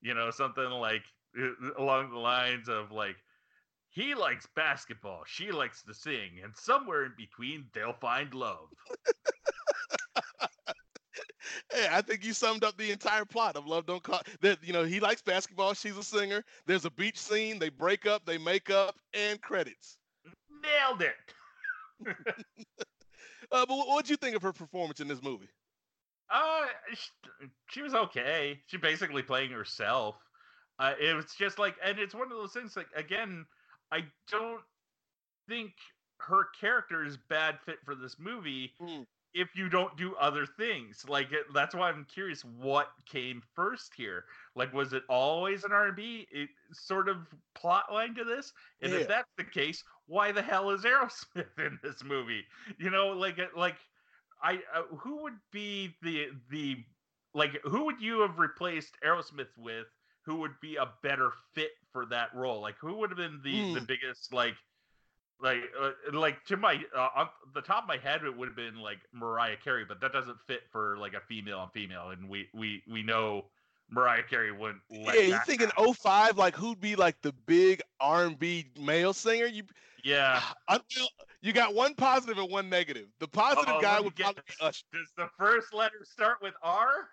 you know something like uh, along the lines of like he likes basketball, she likes to sing, and somewhere in between they'll find love. *laughs* Hey, I think you summed up the entire plot of Love Don't Cost. That you know he likes basketball. She's a singer. There's a beach scene. They break up. They make up, and credits. Nailed it. *laughs* Uh, but what would you think of her performance in this movie? Uh, she, she was okay. She basically playing herself. Uh, it was just like, and it's one of those things. Like again, I don't think her character is bad fit for this movie. Mm. If you don't do other things, like it, that's why I'm curious what came first here. Like, was it always an R&B it, sort of plot line to this? And Yeah. if that's the case, why the hell is Aerosmith *laughs* in this movie? You know, like, like I uh, who would be the the like who would you have replaced Aerosmith with? Who would be a better fit for that role? Like who would have been the the Hmm. biggest like like uh, like to my uh, off the top of my head it would have been like Mariah Carey, but that doesn't fit for like a female on female, and we we we know Mariah Carey wouldn't. Yeah, you thinking happen. 05, like who'd be like the big R&B male singer? You Yeah. *sighs* Well, you got one positive and one negative. The positive Oh, guy would get probably be. Usher. Does the first letter start with R?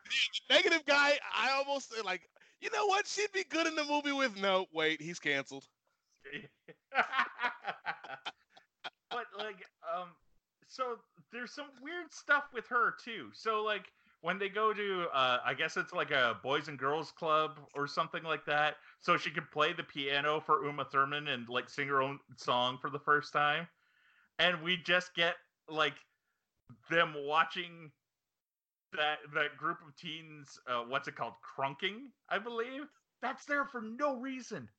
Negative guy, I almost like, you know what? She'd be good in the movie with. No, wait, he's canceled. *laughs* but like um so there's some weird stuff with her too. So like when they go to uh i guess it's like a boys and girls club or something like that so she could play the piano for uma thurman and like sing her own song for the first time. And we just get like them watching that that group of teens uh what's it called? Crunking i believe? That's there for no reason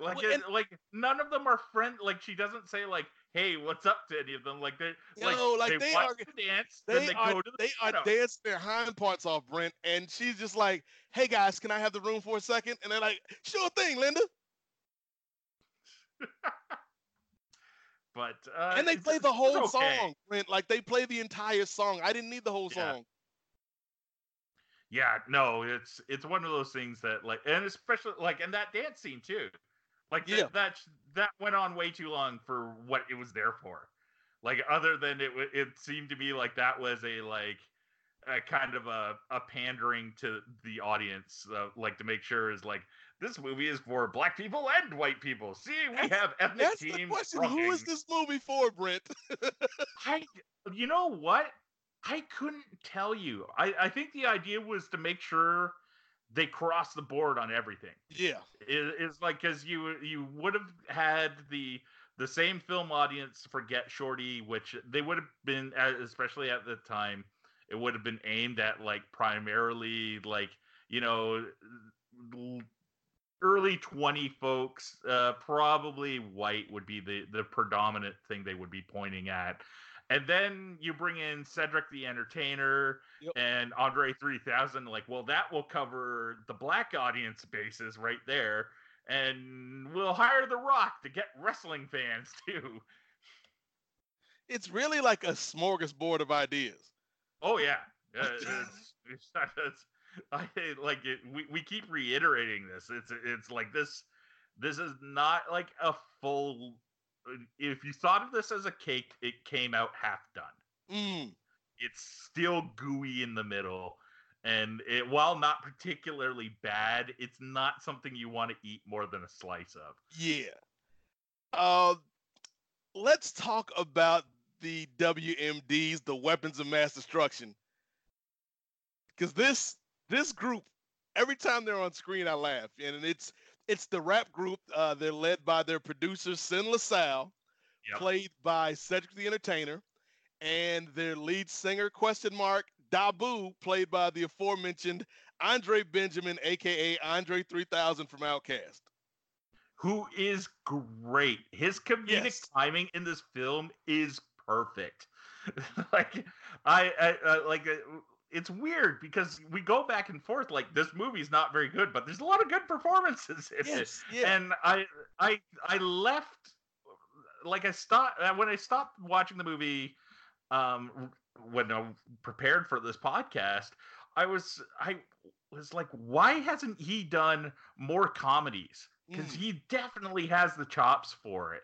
like Well, and- like none of them are friend like she doesn't say like hey what's up to any of them like they No, like, they, they watch are- the dance then They, they are go to the they are dancing their hind parts off, Brent, and she's just like, "Hey guys, can I have the room for a second? And they're like, "Sure thing, Linda." *laughs* but uh and they play the whole okay. song, Brent. Like they play the entire song. I didn't need the whole Yeah. song. yeah no it's it's one of those things that like and especially like in that dance scene too like Yeah. that, that went on way too long for what it was there for like other than it it seemed to me like that was a like a kind of a, a pandering to the audience uh, like to make sure is like this movie is for black people and white people see we That's- have ethnic That's the teams question. Who is this movie for, Brent? *laughs* I, you know what? I couldn't tell you. I, I think the idea was to make sure they cross the board on everything. yeah. It, it's like because you you would have had the the same film audience for Get Shorty, which they would have been, especially at the time, it would have been aimed at like primarily like you know early 20 folks uh probably white would be the the predominant thing they would be pointing at and then you bring in Cedric the Entertainer Yep. and Andre 3000 like well that will cover the black audience bases right there and we'll hire the rock to get wrestling fans *laughs* too It's really like a smorgasbord of ideas. Oh yeah, yeah it's, *laughs* it's, it's, I like it. We, we keep reiterating this. It's it's like this. This is not like a full. If you thought of this as a cake, it came out half done. Mm. It's still gooey in the middle. And it, while not particularly bad, it's not something you want to eat more than a slice of. Yeah. Uh, let's talk about the WMDs, the weapons of mass destruction. Because this this group, every time they're on screen, I laugh, and it's it's the rap group. Uh, they're led by their producer Sin LaSalle, Yep. played by Cedric the Entertainer, and their lead singer question mark Dabu, played by the aforementioned Andre Benjamin, aka Andre 3000 from OutKast. who is great. His comedic Yes. timing in this film is perfect. *laughs* like I, I uh, like uh, it's weird because we go back and forth like this movie's not very good, but there's a lot of good performances in it. Yeah. And I I I left like I stopped uh, when I stopped watching the movie um when I prepared for this podcast, I was I was like why hasn't he done more comedies? Cuz Mm. he definitely has the chops for it.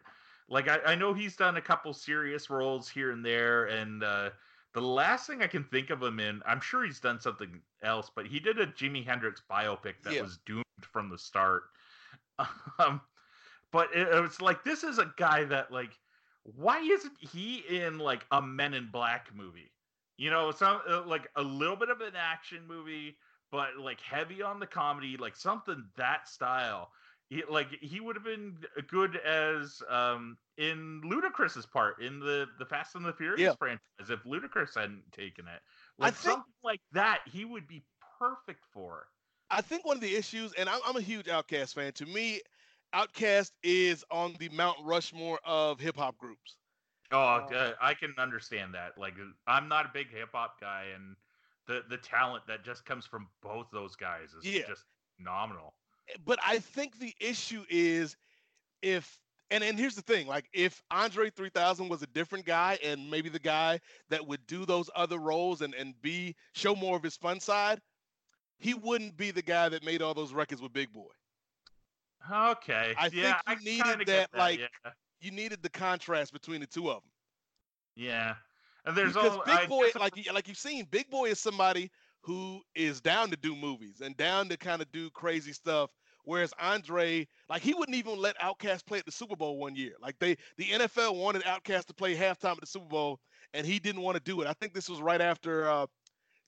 Like I, I know he's done a couple serious roles here and there and uh the last thing I can think of him in, I'm sure he's done something else, but he did a Jimi Hendrix biopic that Yeah. was doomed from the start. *laughs* Um, but it, it was like this is a guy that like, why isn't he in like a Men in Black movie? You know, some uh, like a little bit of an action movie, but like heavy on the comedy, like something that style. He, like he would have been good as um in Ludacris's part in the the Fast and the Furious Yeah. franchise if Ludacris hadn't taken it. I Like think- something like that, he would be perfect for. I think one of the issues, and I'm, I'm a huge OutKast fan. To me, OutKast is on the Mount Rushmore of hip hop groups. Oh, uh, I can understand that. Like, I'm not a big hip hop guy, and the the talent that just comes from both those guys is Yeah. just phenomenal. But I think the issue is if, and and here's the thing: like if Andre 3000 was a different guy, and maybe the guy that would do those other roles and and be show more of his fun side, he wouldn't be the guy that made all those records with Big Boi. Okay, I yeah, think you I needed kinda that, like, yeah, You needed the contrast between the two of them. yeah. And there's because all Big I Boy, guess- like you- like you've seen, Big Boi is somebody who is down to do movies and down to kind of do crazy stuff. Whereas Andre, like he wouldn't even let OutKast play at the Super Bowl one year. Like they, the NFL wanted OutKast to play halftime at the Super Bowl, and he didn't want to do it. I think this was right after uh,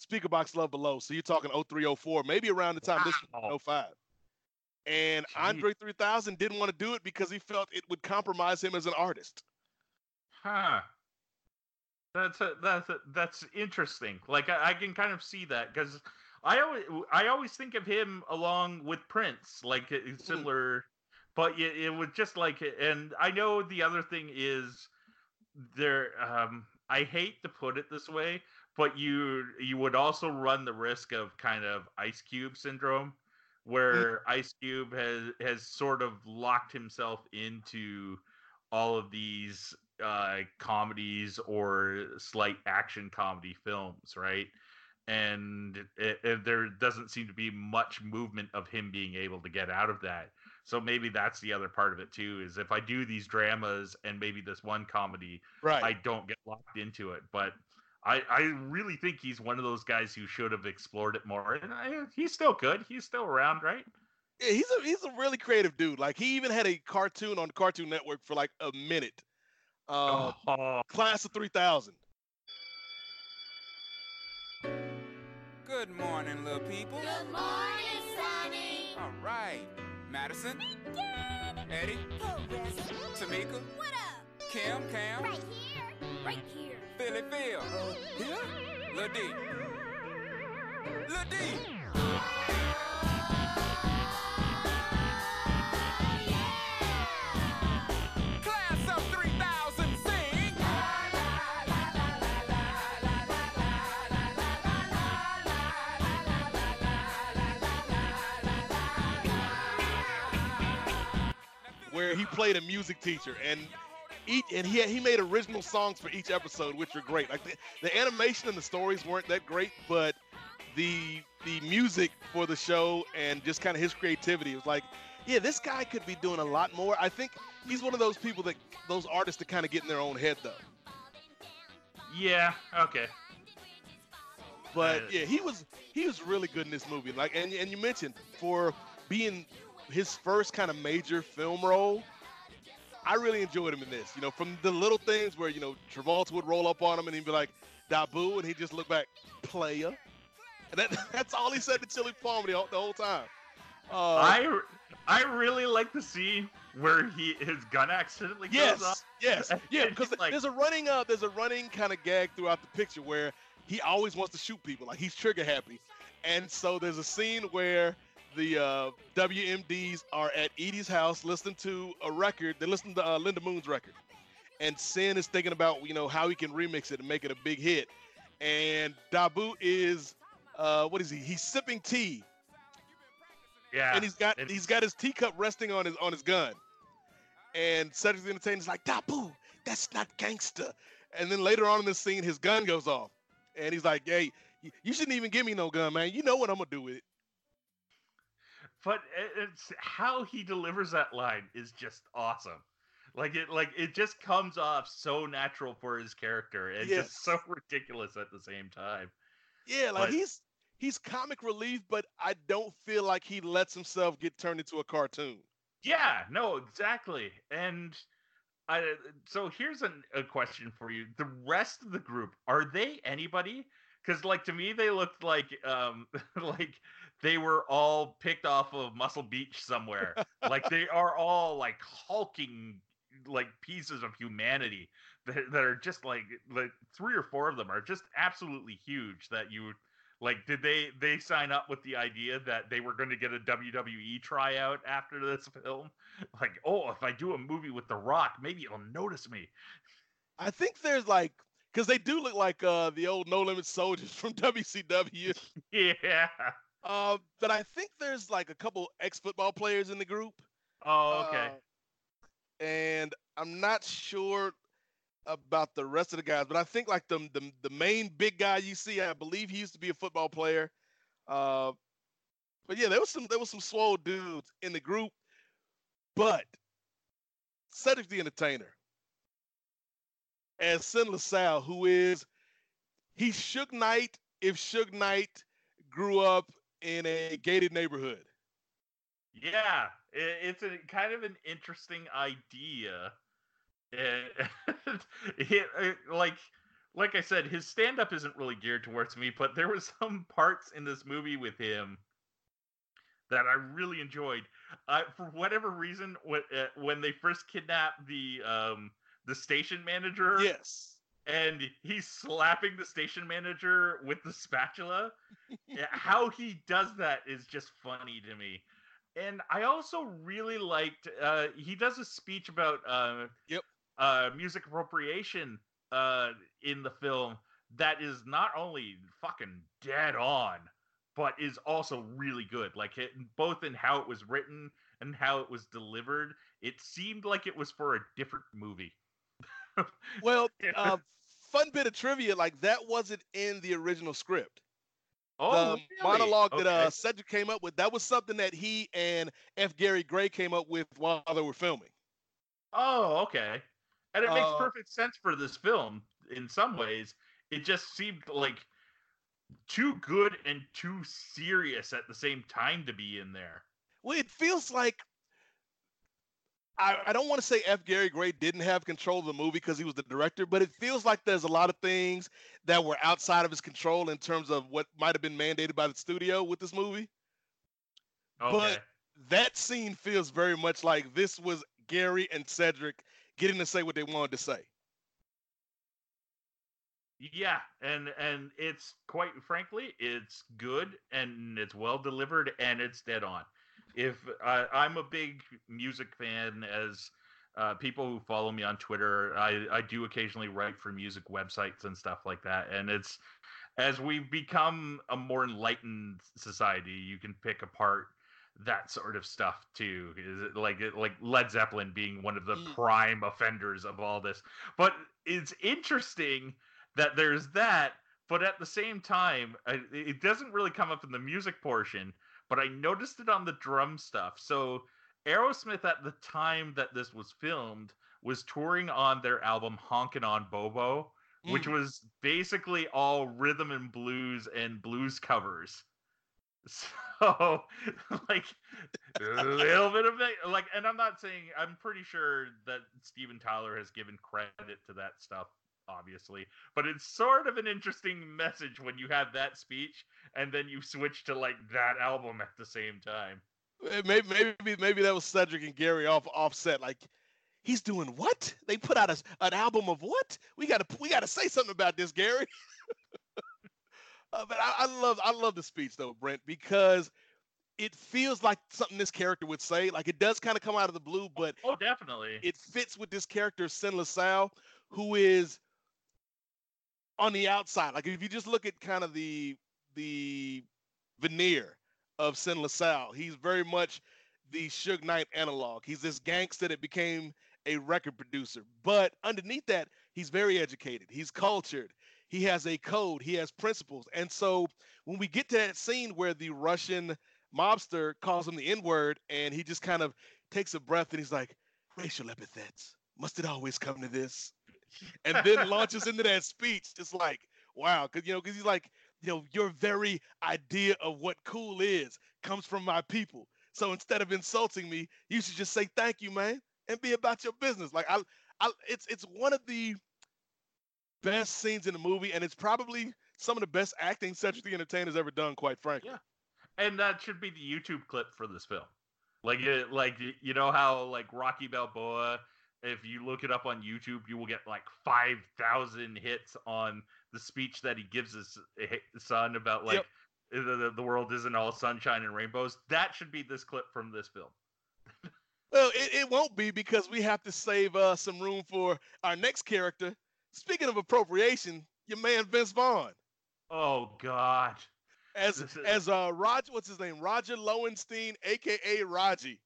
Speakerboxxx Love Below. So you're talking 03, 04, maybe around the time this Wow. was 05. And Jeez. Andre 3000 didn't want to do it because he felt it would compromise him as an artist. Huh. That's a, that's a, that's interesting. Like I, I can kind of see that because I always I always think of him along with Prince, like it- it's similar, but it, it was just like and I know the other thing is there. Um, I hate to put it this way, but you you would also run the risk of kind of Ice Cube syndrome, where hmm. Ice Cube has has sort of locked himself into all of these uh, comedies or slight action comedy films, right? And it, it- there doesn't seem to be much movement of him being able to get out of that. So maybe that's the other part of it too. Is if I do these dramas and maybe this one comedy, Right. I don't get locked into it. But I, I really think he's one of those guys who should have explored it more. And I, he's still good. He's still around, right? Yeah, he's a he's a really creative dude. Like he even had a cartoon on Cartoon Network for like a minute. Uh, oh, Class of 3000. Good morning, little people. Good morning, Sonny. All right. Madison, Eddie, Carissa. Tamika, What up? Kim, Cam, Right here. Right here. Philly, Phil, Here? Lil D. Lil D. where he played a music teacher and each and he he made original songs for each episode which were great like the, the animation and the stories weren't that great but the the music for the show and just kind of his creativity was like yeah this guy could be doing a lot more i think he's one of those people that those artists that kind of get in their own head though Yeah. Okay. But yeah, he was he was really good in this movie. Like, and and you mentioned for being his first kind of major film role, I really enjoyed him in this. You know, from the little things where you know Travolta would roll up on him and he'd be like, "Dabu," and he'd just look back, "Player," and that *laughs* that's all he said to Chili Palmer the, whole- the whole time. Uh, I I really like the scene where he his gun accidentally goes off. Yes, *laughs* yes, yeah. Because like- there's a running uh, there's a running kind of gag throughout the picture where he always wants to shoot people, like he's trigger happy, and so there's a scene where the uh, WMDs are at Edie's house listening to a record. They're listening to uh, Linda Moon's record, and Sin is thinking about you know how he can remix it and make it a big hit, and Dabu is uh, what is he? He's sipping tea Yeah. and he's got he's got his teacup resting on his on his gun. And Cedric the Entertainer's like, Dabu, that's not gangster. And then later on in the scene, his gun goes off, and he's like, Hey, you shouldn't even give me no gun, man. You know what I'm gonna do with it. But it's how he delivers that line is just awesome. Like it, like it just comes off so natural for his character, and Yes. just so ridiculous at the same time. Yeah, like But- he's he's comic relief, but I don't feel like he lets himself get turned into a cartoon. Yeah, no, exactly. And I so here's an, a question for you. The rest of the group, are they anybody? Cuz like to me they looked like um *laughs* like they were all picked off of Muscle Beach somewhere. *laughs* like they are all like hulking like pieces of humanity that, that are just like like three or four of them are just absolutely huge that you like did they they sign up with the idea that they were going to get a WWE tryout after this film? *laughs* Like, oh, if I do a movie with The Rock, maybe it'll notice me. I think there's like because they do look like uh the old No Limit Soldiers *laughs* from WCW. Yeah. Uh, but I think there's like a couple ex football players in the group. Oh, okay. Uh, and I'm not sure about the rest of the guys, but I think like the the, the main big guy you see, I believe he used to be a football player. Uh, but yeah, there was some there was some swole dudes in the group. But Cedric the Entertainer as Sin LaSalle, who is he's Suge Knight if Suge Knight grew up in a gated neighborhood. Yeah, it's a kind of an interesting idea. *laughs* Uh, like, like I said, his stand-up isn't really geared towards me, but there was *laughs* some parts in this movie with him that I really enjoyed. Uh, for whatever reason, when, uh, when they first kidnapped the um, the station manager, Yes. And he's slapping the station manager with the spatula. *laughs* How he does that is just funny to me. And I also really liked uh he does a speech about uh Yep. uh music appropriation uh in the film that is not only fucking dead on but is also really good like it both in how it was written and how it was delivered it seemed like it was for a different movie *laughs* Well, uh, fun bit of trivia, like that wasn't in the original script. oh the really? monologue that uh, Cedric came up with, that was something that he and F. Gary Gray came up with while they were filming. Oh, okay. And it makes Uh, perfect sense for this film in some ways. It just seemed like too good and too serious at the same time to be in there. Well, it feels like I, I don't want to say F. Gary Gray didn't have control of the movie because he was the director, but it feels like there's a lot of things that were outside of his control in terms of what might have been mandated by the studio with this movie. Okay. But that scene feels very much like this was Gary and Cedric getting to say what they wanted to say. yeah, and and it's quite frankly, it's good and it's well delivered and it's dead on. If uh, I'm a big music fan, as uh, people who follow me on Twitter, I I do occasionally write for music websites and stuff like that, and it's as we've become a more enlightened society, you can pick apart that sort of stuff too. Is it like like Led Zeppelin being one of the Mm. prime offenders of all this? But it's interesting that there's that, but at the same time, it doesn't really come up in the music portion. But I noticed it on the drum stuff. So Aerosmith at the time that this was filmed was touring on their album Honkin' on Bobo, which Mm. was basically all rhythm and blues and blues covers. *laughs* So, like, a little bit of it, like, and I'm not saying, I'm pretty sure that Steven Tyler has given credit to that stuff, obviously, but it's sort of an interesting message when you have that speech and then you switch to, like, that album at the same time. Eh, Maybe maybe maybe that was Cedric and Gary off offset. Like he's doing what? They put out a, an album of what? We gotta we gotta say something about this, Gary. *laughs* Uh, but I, I love I love the speech though, Brent, because it feels like something this character would say. Like it does kind of come out of the blue, but Oh, definitely. it fits with this character, Sin LaSalle, who is on the outside. Like if you just look at kind of the the veneer of Sin LaSalle, he's very much the Suge Knight analog. He's this gangster that became a record producer. But underneath that, he's very educated. He's cultured. He has a code. He has principles. And so when we get to that scene where the Russian mobster calls him the N-word and he just kind of takes a breath and he's like, racial epithets. Must it always come to this? And then launches into that speech. It's like, wow, because you know, because he's like, you know, your very idea of what cool is comes from my people. So instead of insulting me, you should just say thank you, man, and be about your business. Like I, I it's it's one of the best scenes in the movie, and it's probably some of the best acting Cedric the Entertainer's ever done, quite frankly. Yeah. and that should be the YouTube clip for this film. Like it, like you know how like Rocky Balboa, if you look it up on YouTube, you will get like five thousand hits on the speech that he gives his son about like Yep. the, the, the world isn't all sunshine and rainbows. That should be this clip from this film. Well, it, it won't be because we have to save uh, some room for our next character. Speaking of appropriation, your man Vince Vaughn. Oh God, as is- as uh Roger, what's his name? Roger Lowenstein, aka Raji.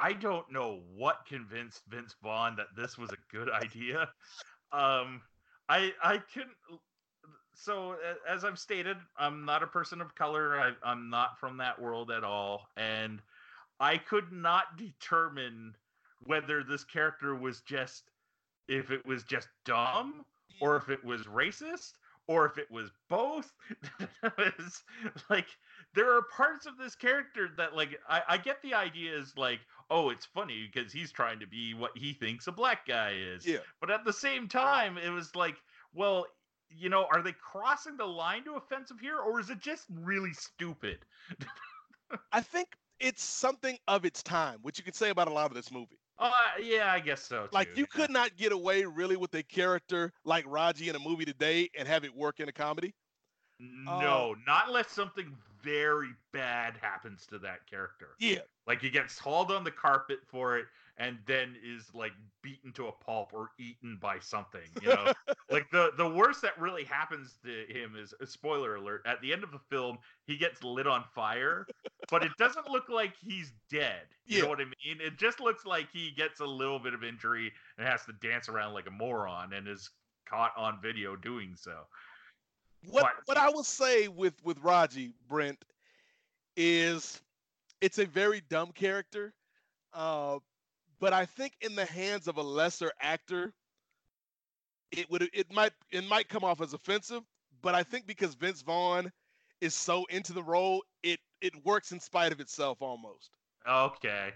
I don't know what convinced Vince Vaughn that this was a good idea. Um, I I couldn't. So as I've stated, I'm not a person of color. I, I'm not from that world at all, and I could not determine whether this character was just if it was just dumb or if it was racist or if it was both. *laughs* like there are parts of this character that like I, I get the idea is like oh it's funny because he's trying to be what he thinks a black guy is Yeah. but at the same time it was like well you know are they crossing the line to offensive here or is it just really stupid *laughs* I think it's something of its time, which you could say about a lot of this movie. uh yeah i guess so Like you could not get away really with a character like Raji in a movie today and have it work in a comedy. no not unless something very bad happens to that character Yeah. Like he gets hauled on the carpet for it and then is like beaten to a pulp or eaten by something, you know. *laughs* like the the worst that really happens to him is a spoiler alert. At the end of the film, he gets lit on fire, but it doesn't look like he's dead. You Yeah. know what I mean? It just looks like he gets a little bit of injury and has to dance around like a moron and is caught on video doing so. What what I will say with with Raji Brent is it's a very dumb character, uh, but I think in the hands of a lesser actor, it would it might it might come off as offensive. But I think because Vince Vaughn is so into the role, it it works in spite of itself almost. Okay.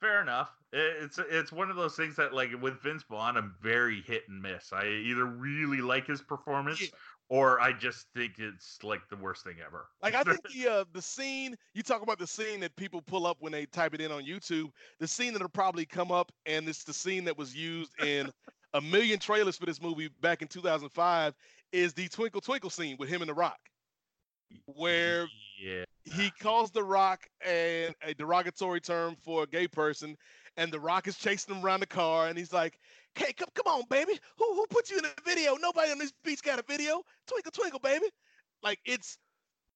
Fair enough. It's it's one of those things that like with Vince Vaughn, I'm very hit and miss. I either really like his performance Yeah. Or I just think it's like the worst thing ever. Like I think *laughs* the uh, the scene you talk about the scene that people pull up when they type it in on YouTube. The scene that'll probably come up, and it's the scene that was used in a million trailers for this movie back in 2005. Is the Twinkle Twinkle scene with him and The Rock, where yeah. he calls The Rock an, a derogatory term for a gay person, and The Rock is chasing him around the car, and he's like, "Hey, come come on, baby, who who put you in a video? Nobody on this beach got a video. Twinkle Twinkle, baby." Like it's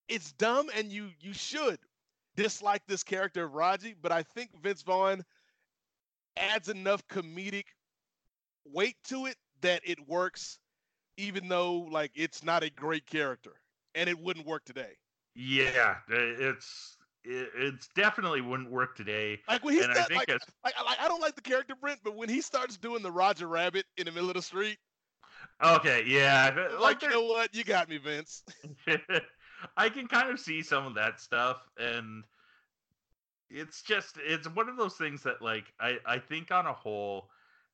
it's dumb, and you you should dislike this character of Raji, but I think Vince Vaughn adds enough comedic weight to it that it works, even though like it's not a great character, and it wouldn't work today. Yeah, it's it, it's definitely wouldn't work today. Like when he's And I think like, like, I- like I don't like the character Brent, but when he starts doing the Roger Rabbit in the middle of the street, Okay, yeah. Like, Like you know what? You got me, Vince. *laughs* I can kind of see some of that stuff, and it's just it's one of those things that like I I think on a whole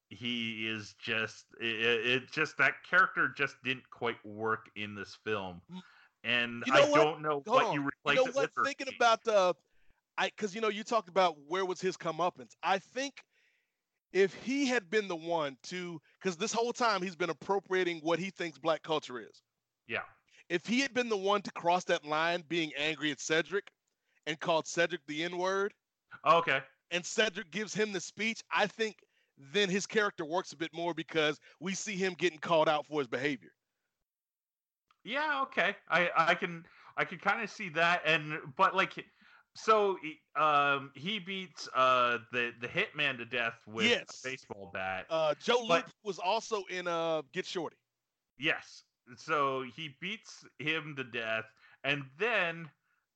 he is just it, it just that character just didn't quite work in this film. And You know I what? don't know Hold what on. you You know it what? with. Thinking about the, I because you know you talked about where was his comeuppance. I think if he had been the one to, because this whole time he's been appropriating what he thinks black culture is. yeah. If he had been the one to cross that line, being angry at Cedric, and called Cedric the N word, oh, Okay. and Cedric gives him the speech, I think then his character works a bit more because we see him getting called out for his behavior. Yeah, okay. I I can I can kind of see that and but like so he- um he beats uh the the hitman to death with Yes. a baseball bat. Uh, Joe But- Luke was also in uh, Get Shorty. yes. So he beats him to death and then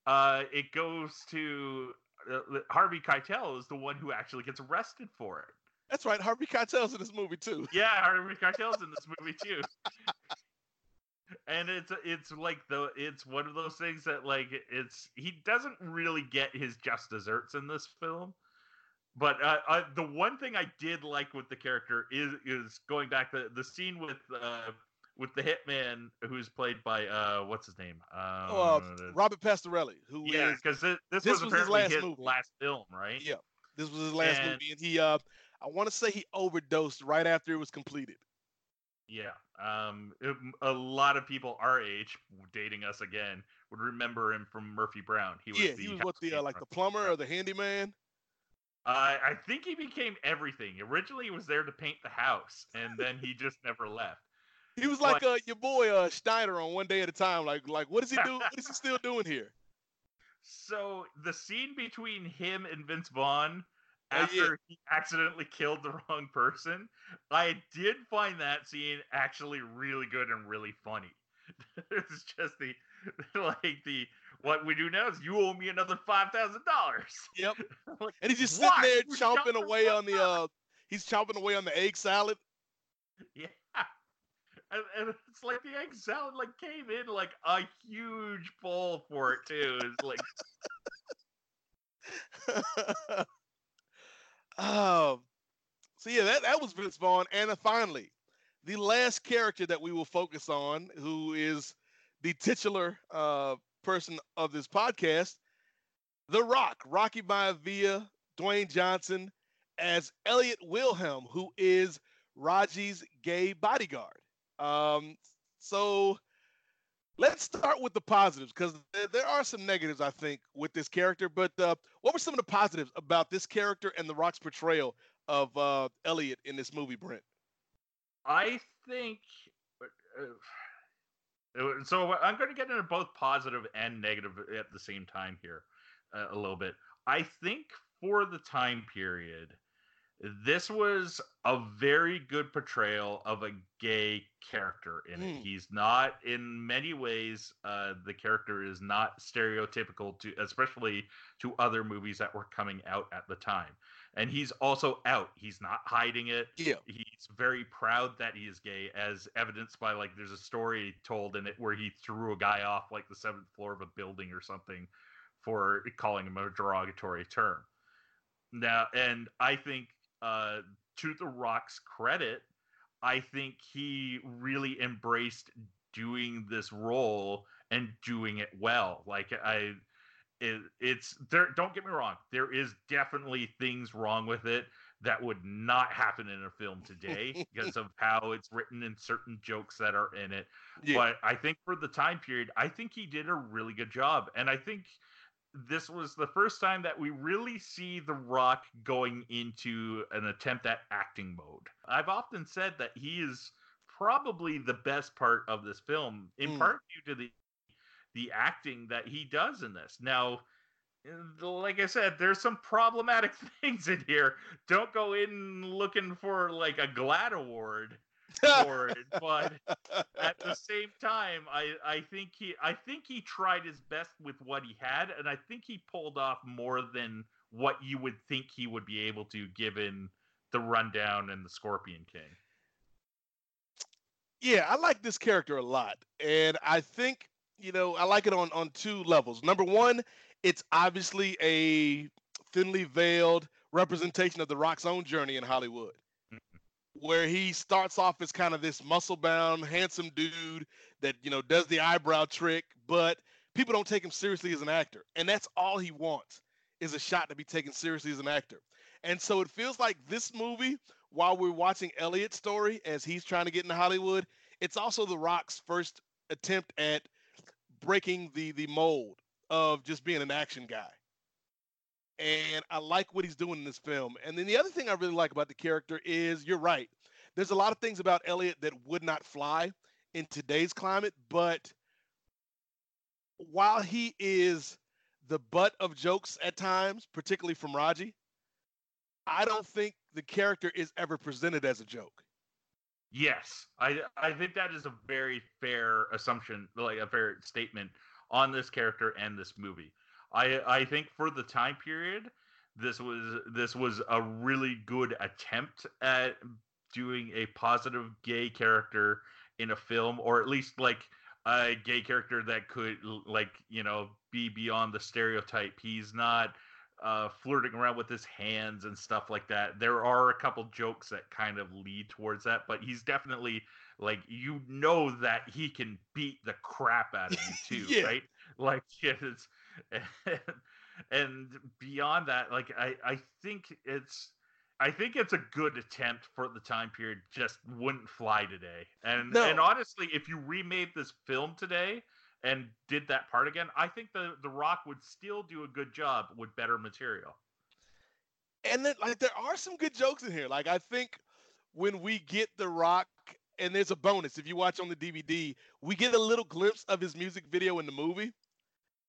uh it goes to uh, Harvey Keitel is the one who actually gets arrested for it. That's right. Harvey Keitel's in this movie too. Yeah, Harvey Keitel's in this movie too. *laughs* and it's it's like the it's one of those things that like it's he doesn't really get his just desserts in this film. But uh, uh, the one thing I did like with the character is is going back the the scene with uh with the hitman who's played by uh what's his name um, Oh, uh, Robert Pastorelli, who is yeah because this, this this, was was his last his movie. last film right Yeah. this was his last And- movie, and he uh, I want to say he overdosed right after it was completed. Yeah. Um, it- a lot of people our age, dating us again, would remember him from Murphy Brown. He was yeah, the he was what the uh, like the plumber or the handyman. Uh, I think he became everything. Originally, he was there to paint the house, and then he just never left. He was like uh, your boy uh, Steiner on One Day at a Time. Like like what does he do? *laughs* what is he still doing here? So the scene between him and Vince Vaughn. After he accidentally killed the *laughs* wrong person, I did find that scene actually really good and really funny. *laughs* it's just the *laughs* like the what we do now is you owe me another five thousand dollars. Yep. Like, And he's just Why? sitting there chomping away on the uh, he's chomping away on the egg salad. Yeah. And, and it's like the egg salad like came in like a huge bowl for it too. It's like um, so yeah, that, that was Vince Vaughn. And finally, the last character that we will focus on, who is the titular uh, person of this podcast, The Rock, Rocky Maivia, Dwayne Johnson, as Elliot Wilhelm, who is Raji's gay bodyguard. Um, so let's start with the positives because there, are some negatives, I think, with this character. But uh, what were some of the positives about this character and The Rock's portrayal of uh, Elliot in this movie, Brent? I think uh, uh, so I'm going to get into both positive and negative at the same time here uh, a little bit. I think for the time period this was a very good portrayal of a gay character in it. Mm. He's not in many ways uh, the character is not stereotypical to especially to other movies that were coming out at the time. And he's also out. He's not hiding it Yeah. he's very proud that he is gay as evidenced by like there's a story told in it where he threw a guy off like the seventh floor of a building or something for calling him a derogatory term now and i think uh to the rock's credit i think he really embraced doing this role and doing it well like i it, it's there don't get me wrong there is definitely things wrong with it that would not happen in a film today *laughs* because of how it's written and certain jokes that are in it. Yeah. But I think for the time period, I think he did a really good job. And I think this was the first time that we really see The Rock going into an attempt at acting mode. I've often said that he is probably the best part of this film, in Mm. part due to the the acting that he does in this. Now, like I said, there's some problematic *laughs* things in here. Don't go in looking for like a GLAAD award for it, but *laughs* at the same time, I I think he I think he tried his best with what he had, and I think he pulled off more than what you would think he would be able to, given the rundown and the Scorpion King. Yeah, I like this character a lot. And I think, you know, I like it on on two levels. Number one, it's obviously a thinly veiled representation of the Rock's own journey in Hollywood. Where he starts off as kind of this muscle-bound, handsome dude that, you know, does the eyebrow trick, but people don't take him seriously as an actor. And that's all he wants is a shot to be taken seriously as an actor. And so it feels like this movie, while we're watching Elliot's story as he's trying to get into Hollywood, it's also The Rock's first attempt at breaking the the mold of just being an action guy. And I like what he's doing in this film. And then the other thing I really like about the character is you're right. There's a lot of things about Elliot that would not fly in today's climate, but while he is the butt of jokes at times, particularly from Raji, I don't think the character is ever presented as a joke. Yes, I I think that is a very fair assumption, like a fair statement on this character and this movie. I I think for the time period, this was this was a really good attempt at doing a positive gay character in a film, or at least like a gay character that could like you know be beyond the stereotype. He's not uh, flirting around with his hands and stuff like that. There are a couple jokes that kind of lead towards that, but he's definitely like you know that he can beat the crap out of you *laughs* too, Yeah. right? Like *laughs* it's *laughs* and, and beyond that, like I I think it's I think it's a good attempt for the time period. Just wouldn't fly today. And No. and honestly, if you remade this film today and did that part again, I think the the Rock would still do a good job with better material. and then like there are some good jokes in here. Like I think when we get The Rock, and there's a bonus if you watch on the DVD, we get a little glimpse of his music video in the movie.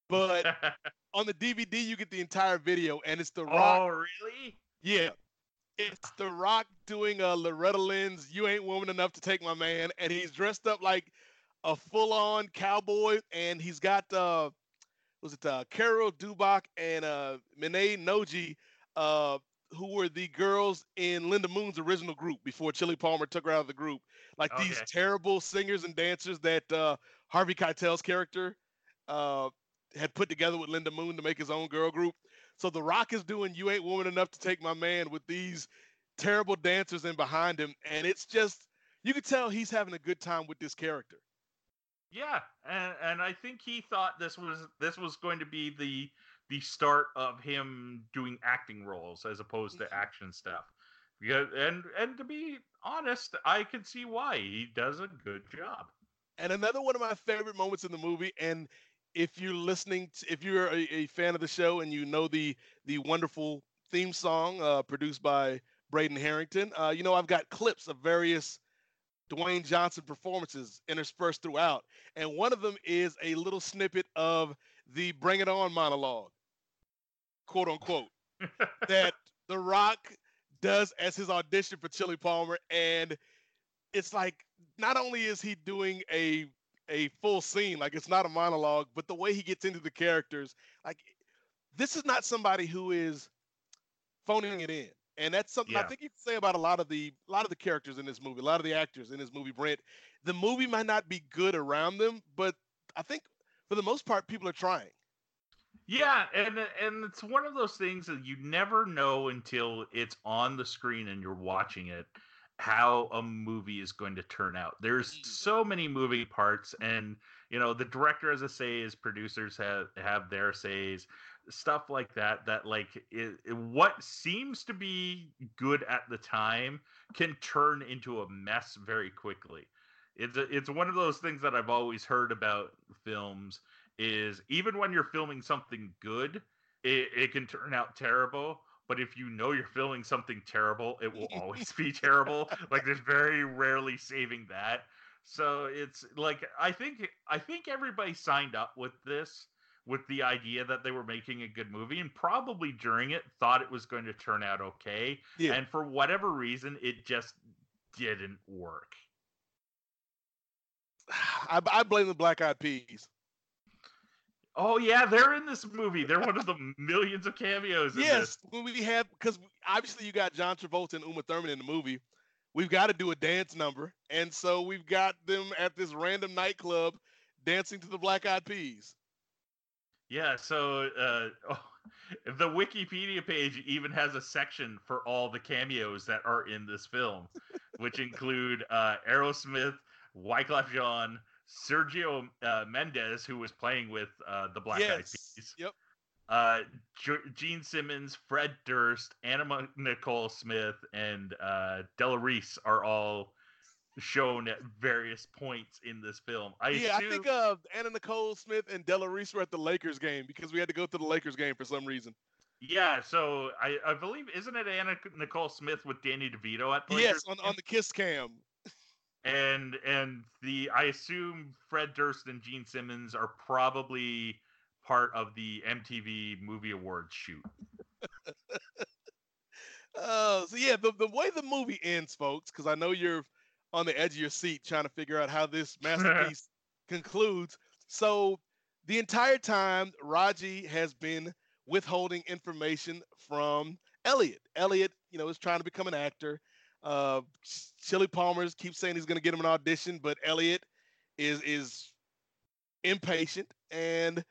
But *laughs* on the DVD, you get the entire video, and it's The Rock. oh, really? Yeah, it's The Rock doing a Loretta Lynn's "You Ain't Woman Enough to Take My Man," and he's dressed up like a full-on cowboy, and he's got uh, was it uh, Carol Dubach and uh, Minay Noji, uh, who were the girls in Linda Moon's original group before Chili Palmer took her out of the group. Like these terrible singers and dancers that uh, Harvey Keitel's character uh, had put together with Linda Moon to make his own girl group. So The Rock is doing "You Ain't Woman Enough to Take My Man" with these terrible dancers in behind him, and it's just you could tell he's having a good time with this character. Yeah, and and I think he thought this was this was going to be the the start of him doing acting roles as opposed to mm-hmm. action stuff. Because and and to be honest, I can see why he does a good job. And another one of my favorite moments in the movie, and if you're listening, to, if you're a, a fan of the show and you know the the wonderful theme song uh, produced by Braden Harrington, uh, you know I've got clips of various Dwayne Johnson performances interspersed throughout, and one of them is a little snippet of the "Bring It On" monologue, quote unquote, that *laughs* The Rock does as his audition for Chili Palmer, and it's like not only is he doing a a full scene, like it's not a monologue, but the way he gets into the characters, like this is not somebody who is phoning it in. And that's something I think you can say about a lot of the a lot of the characters in this movie, a lot of the actors in this movie, Brent. The movie might not be good around them, but I think for the most part, people are trying. Yeah, and and it's one of those things that you never know until it's on the screen and you're watching it how a movie is going to turn out. There's so many moving parts and you know the director has a say his producers have have their says stuff like that that like it, it- what seems to be good at the time can turn into a mess very quickly. It's a, it's one of those things that I've always heard about films is even when you're filming something good, it, it can turn out terrible. But if you know you're filming something terrible, it will *laughs* always be terrible. Like there's very rarely saving that. So it's like I think I think everybody signed up with this with the idea that they were making a good movie and probably during it thought it was going to turn out okay. Yeah. And for whatever reason, it just didn't work. *sighs* I, I blame the Black Eyed Peas. Oh yeah, they're in this movie. They're one of the millions of cameos in Yes, when we have because obviously you got John Travolta and Uma Thurman in the movie, we've got to do a dance number, and so we've got them at this random nightclub dancing to the Black Eyed Peas. Yeah, so uh, *laughs* oh, the Wikipedia page even has a section for all the cameos that are in this film, which include uh, Aerosmith, Wyclef Jean, Sergio uh, Mendes, who was playing with uh, the Black Eyed Yes. Peas, Yep. uh, Ge- Gene Simmons, Fred Durst, Anna Nicole Smith, and uh, Della Reese are all shown at various points in this film. I yeah, I think uh, Anna Nicole Smith and Della Reese were at the Lakers game because we had to go to the Lakers game for some reason. Yeah, so I, I believe isn't it Anna Nicole Smith with Danny DeVito at the Yes, on, on the Kiss Cam. And and the I assume Fred Durst and Gene Simmons are probably part of the MTV Movie Awards shoot. Uh, *laughs* so yeah, the, the way the movie ends, folks, because I know you're on the edge of your seat trying to figure out how this *laughs* masterpiece concludes. So the entire time, Raji has been withholding information from Elliot. Elliot, you know, is trying to become an actor. Uh, Chili Palmer's keeps saying he's going to get him an audition, but Elliot is is impatient, and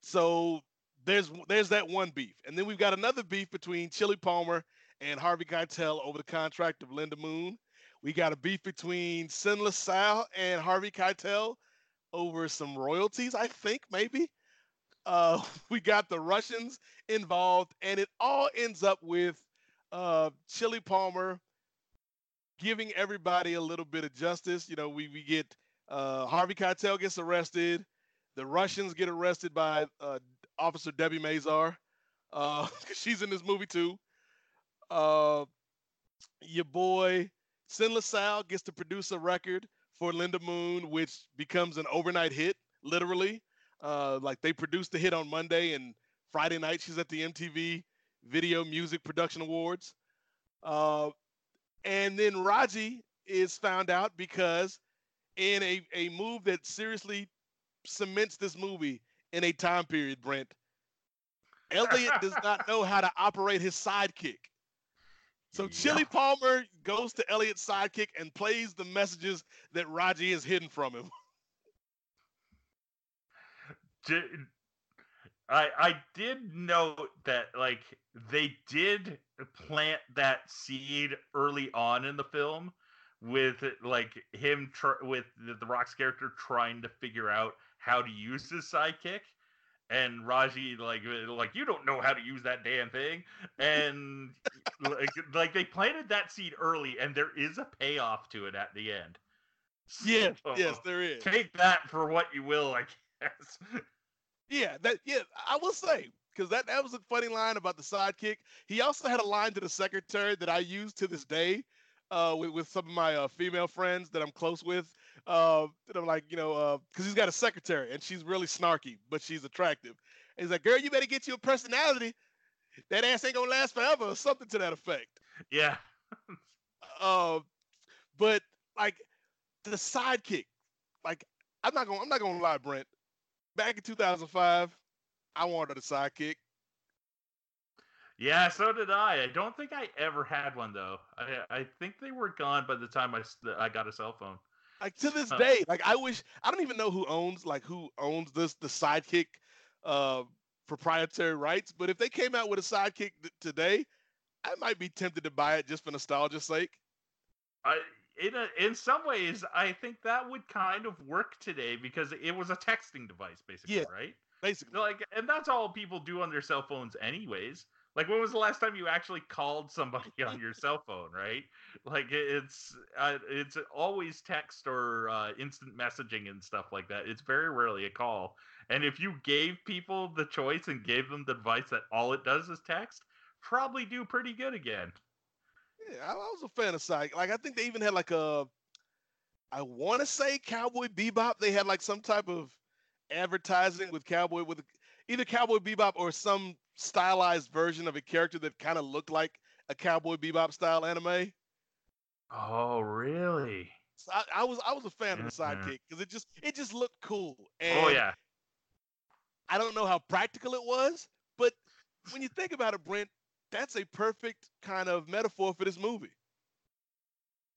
so there's there's that one beef, and then we've got another beef between Chili Palmer and Harvey Keitel over the contract of Linda Moon. We got a beef between Sin LaSalle and Harvey Keitel over some royalties, I think, maybe. Uh, *laughs* we got the Russians involved, and it all ends up with uh, Chili Palmer giving everybody a little bit of justice. You know, we, we get uh, Harvey Keitel gets arrested. The Russians get arrested by uh, Officer Debi Mazar. Uh, *laughs* she's in this movie too. Uh, your boy Sin LaSalle gets to produce a record for Linda Moon, which becomes an overnight hit, literally. Uh, like they produced the hit on Monday, and Friday night she's at the MTV Video Music Production Awards. Uh, and then Raji is found out because in a, a move that seriously cements this movie in a time period, Brent, *laughs* Elliot does not know how to operate his sidekick. So Chili Palmer goes to Elliot's sidekick and plays the messages that Raji has hidden from him. I I did note that like they did plant that seed early on in the film with like him tr- with the, the Rock's character trying to figure out how to use his sidekick and Raji like uh, like you don't know how to use that damn thing and like like they planted that seed early and there is a payoff to it at the end. Yes, So, yes, there is. Take that for what you will, I *laughs* guess. Yeah, that yeah, I will say because that that was a funny line about the sidekick. He also had a line to the secretary that I use to this day uh, with with some of my uh, female friends that I'm close with. Uh, that I'm like, you know, because he's got a secretary and she's really snarky, but she's attractive. And he's like, "Girl, you better get you a personality. That ass ain't gonna last forever," or something to that effect. Yeah. Uh, but like the sidekick, like I'm not gonna I'm not gonna lie, Brent. Back in 2005, I wanted a sidekick. Yeah, so did I. I don't think I ever had one though. I I think they were gone by the time I I got a cell phone. Like to this Huh. day, like I wish I don't even know who owns like who owns this the sidekick uh proprietary rights, but if they came out with a sidekick th- today, I might be tempted to buy it just for nostalgia's sake. I in a, in some ways I think that would kind of work today because it was a texting device basically, Yeah. right? Basically, Like and that's all people do on their cell phones anyways. Like when was the last time you actually called somebody on your *laughs* cell phone, right? Like it's uh, it's always text or uh, instant messaging and stuff like that. It's very rarely a call. And if you gave people the choice and gave them the device that all it does is text, probably do pretty good again. Yeah, I, I was a fan of side. Like I think they even had like a, I want to say Cowboy Bebop. They had like some type of advertising with Cowboy with either Cowboy Bebop or some stylized version of a character that kind of looked like a Cowboy Bebop style anime. Oh, really? So I, I was I was a fan of the Mhm. sidekick because it just it just looked cool. oh yeah. I don't know how practical it was, but when you think about it, Brent, that's a perfect kind of metaphor for this movie.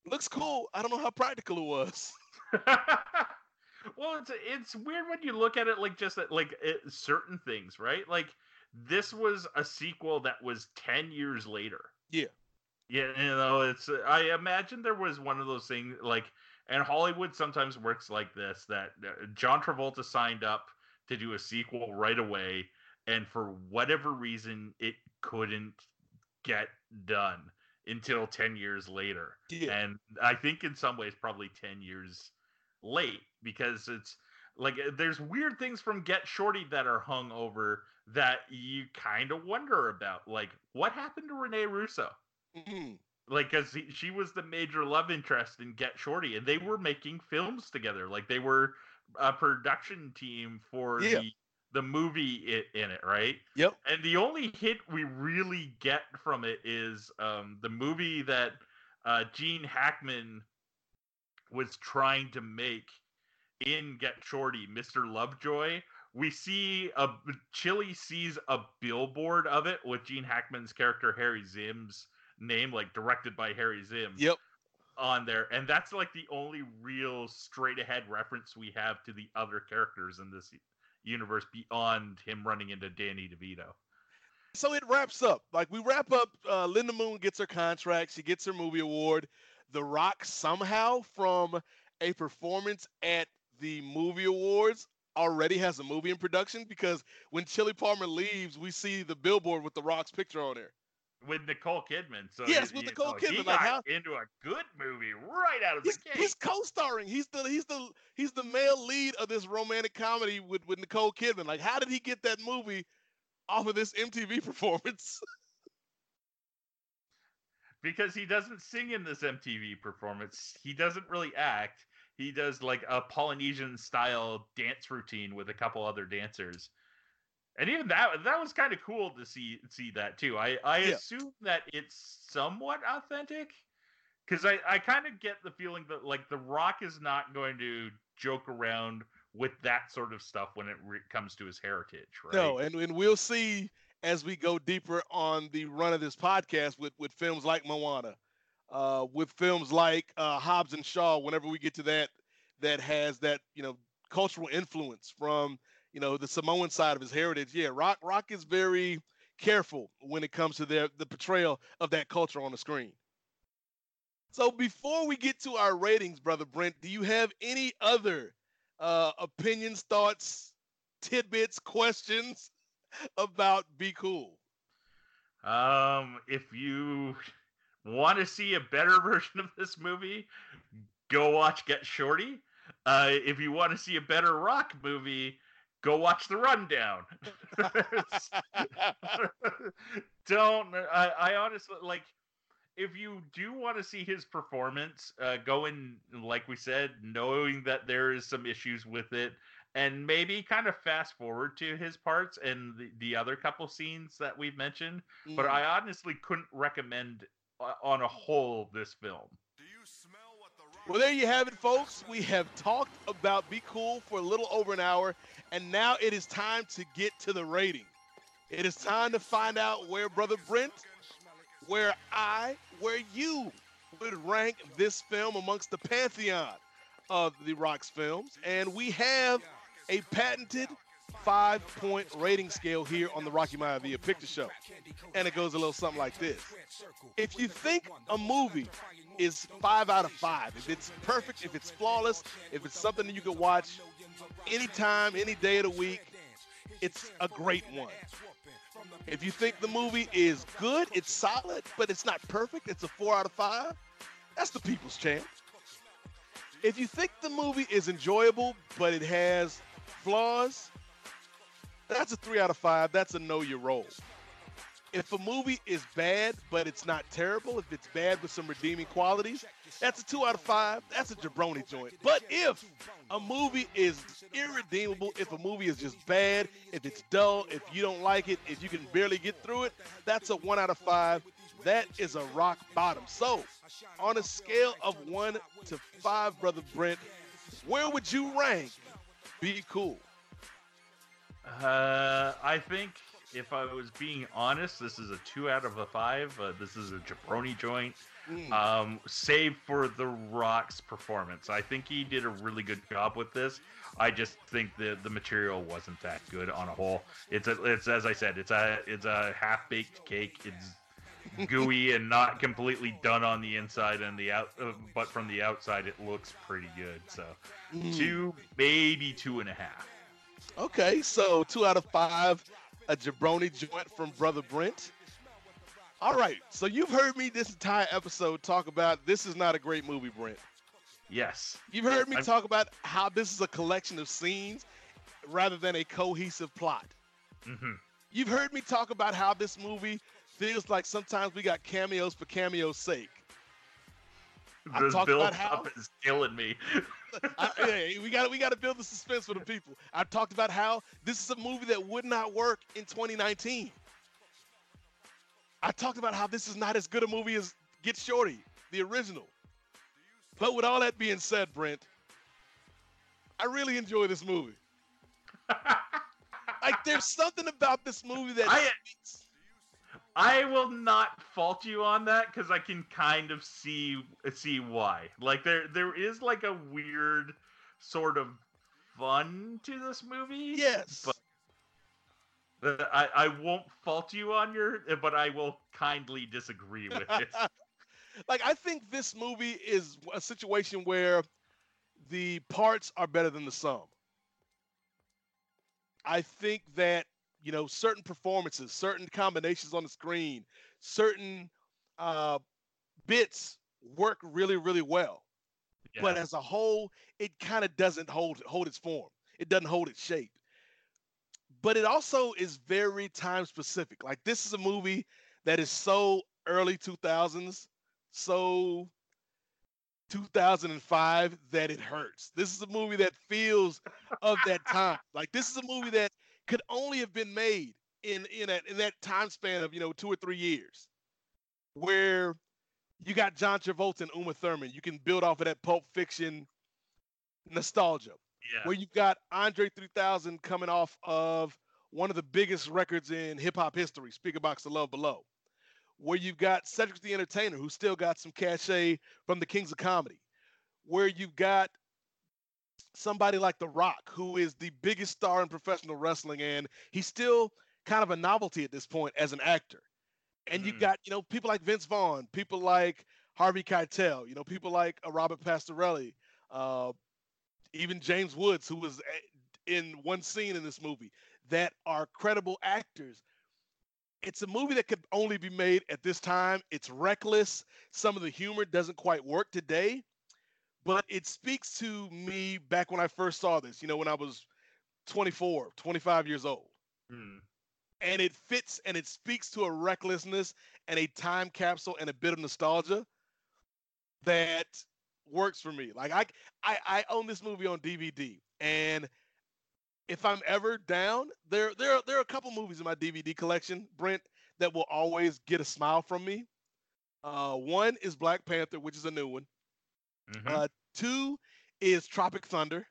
Looks cool. I don't know how practical it was. *laughs* *laughs* well, it's it's weird when you look at it like just at, like it, certain things, right? Like this was a sequel that was 10 years later. Yeah. Yeah, you know, it's I imagine there was one of those things like and Hollywood sometimes works like this that uh, John Travolta signed up to do a sequel right away and for whatever reason it couldn't get done until 10 years later. Yeah. And I think in some ways probably 10 years late because it's like uh, there's weird things from Get Shorty that are hung over that you kind of wonder about. Like what happened to Renee Russo? Mhm. Like cuz she was the major love interest in Get Shorty and they were making films together. Like they were a production team for Yeah. the the movie i- in it, right? Yep. And the only hit we really get from it is um, the movie that uh, Gene Hackman was trying to make in Get Shorty, Mr. Lovejoy. We see a Chili sees a billboard of it with Gene Hackman's character Harry Zimm's name, like directed by Harry Zimm Yep. on there, and that's like the only real straight ahead reference we have to the other characters in this universe beyond him running into Danny DeVito. So it wraps up. Like we wrap up. Uh, Linda Moon gets her contract. She gets her movie award. The Rock somehow from a performance at the movie awards already has a movie in production because when Chili Palmer leaves, we see the billboard with The Rock's picture on there. With Nicole Kidman. So Yes, with Nicole know, He Kidman, like, how- into a good movie right out of the gate. he's co-starring. He's the he's the he's the male lead of this romantic comedy with with Nicole Kidman. Like, how did he get that movie off of this MTV *laughs* performance? because he doesn't sing in this MTV performance. He doesn't really act. He does like a Polynesian style dance routine with a couple other dancers. And even that that was kind of cool to see see that too. I I Yeah. assume that it's somewhat authentic cuz I I kind of get the feeling that like The Rock is not going to joke around with that sort of stuff when it re- comes to his heritage, right? No, and, and we'll see as we go deeper on the run of this podcast with, with films like Moana, uh, with films like uh, Hobbs and Shaw. Whenever we get to that, that has that you know cultural influence from you know the Samoan side of his heritage. Yeah, Rock Rock is very careful when it comes to their the portrayal of that culture on the screen. So before we get to our ratings, brother Brent, do you have any other uh, opinions, thoughts, tidbits, questions about Be Cool? Um, if you want to see a better *laughs* version of this movie, go watch Get Shorty. Uh, if you want to see a better rock movie, go watch The Rundown. *laughs* Don't. I, I honestly like. If you do want to see his performance, uh, go in, like we said, knowing that there is some issues with it, and maybe kind of fast forward to his parts and the, the other couple scenes that we've mentioned but. I honestly couldn't recommend uh, on a whole this film. Well, there you have it, folks. We have talked about Be Cool for a little over an hour, and now it is time to get to the rating. It is time to find out where Brother Brent, where I, where you would rank this film amongst the pantheon of the Rock's films. And we have a patented five point rating scale here on the Rocky Maivia Picture Show. And it goes a little something like this. If you think a movie is five out of five, if it's perfect, if it's flawless, if it's something that you can watch anytime, any day of the week, it's a great one. If you think the movie is good, it's solid, but it's not perfect, it's a four out of five, that's the people's champ. If you think the movie is enjoyable, but it has flaws, that's a three out of five. That's a know your role. If a movie is bad, but it's not terrible, if it's bad with some redeeming qualities, that's a two out of five. That's a jabroni joint. But if a movie is irredeemable, if a movie is just bad, if it's dull, if you don't like it, if you can barely get through it, that's a one out of five. That is a rock bottom. So, on a scale of one to five, brother Brent, where would you rank? Be cool. Uh, I think if I was being honest, this is a two out of a five. Uh, this is a jabroni joint. Mm. Um, save for The Rock's performance, I think he did a really good job with this. I just think the the material wasn't that good on a whole. It's a it's as I said, it's a it's a half baked cake. It's gooey *laughs* and not completely done on the inside and the out, uh, but from the outside it looks pretty good. So Mm. two, maybe two and a half. Okay, so two out of five, a jabroni joint from Brother Brent. All right, so you've heard me this entire episode talk about this is not a great movie, Brent. Yes. You've heard me I'm- talk about how this is a collection of scenes rather than a cohesive plot. hmm You've heard me talk about how this movie feels like sometimes we got cameos for cameo's sake. I This talked build about how- up is killing me. *laughs* I, yeah, we got we got to build the suspense for the people. I talked about how this is a movie that would not work in 2019. I talked about how this is not as good a movie as Get Shorty, the original. But with all that being said, Brent, I really enjoy this movie. *laughs* Like, there's something about this movie that I-. I will not fault you on that because I can kind of see see why. Like there there is like a weird sort of fun to this movie. Yes. But I I won't fault you on your, but I will kindly disagree with it. *laughs* like I think this movie is a situation where the parts are better than the sum. I think that you know certain performances, certain combinations on the screen, certain uh, bits work really, really well. But as a whole, it kind of doesn't hold hold its form. It doesn't hold its shape. But it also is very time specific. Like this is a movie that is so early 2000s, so 2005 that it hurts. This is a movie that feels of that time. Like this is a movie that could only have been made in in that in that time span of you know two or three years, where you got John Travolta and Uma Thurman. You can build off of that Pulp Fiction nostalgia yeah. where you've got Andre 3000 coming off of one of the biggest records in hip hop history, Speakerboxxx of Love Below, where you've got Cedric the Entertainer, who still got some cachet from the Kings of Comedy, where you've got somebody like The Rock, who is the biggest star in professional wrestling, and he's still kind of a novelty at this point as an actor. And you've Mhm. got, you know, people like Vince Vaughn, people like Harvey Keitel, you know, people like uh, Robert Pastorelli, uh, even James Woods, who was in one scene in this movie, that are credible actors. It's a movie that could only be made at this time. It's reckless. Some of the humor doesn't quite work today, but it speaks to me back when I first saw this, you know, when I was 24, 25 years old. Hmm. And it fits and it speaks to a recklessness and a time capsule and a bit of nostalgia that works for me. Like I I, I own this movie on DVD, and if I'm ever down, there there there are a couple movies in my DVD collection, Brent, that will always get a smile from me. Uh, one is Black Panther, which is a new one. Mhm. Uh, two is Tropic Thunder,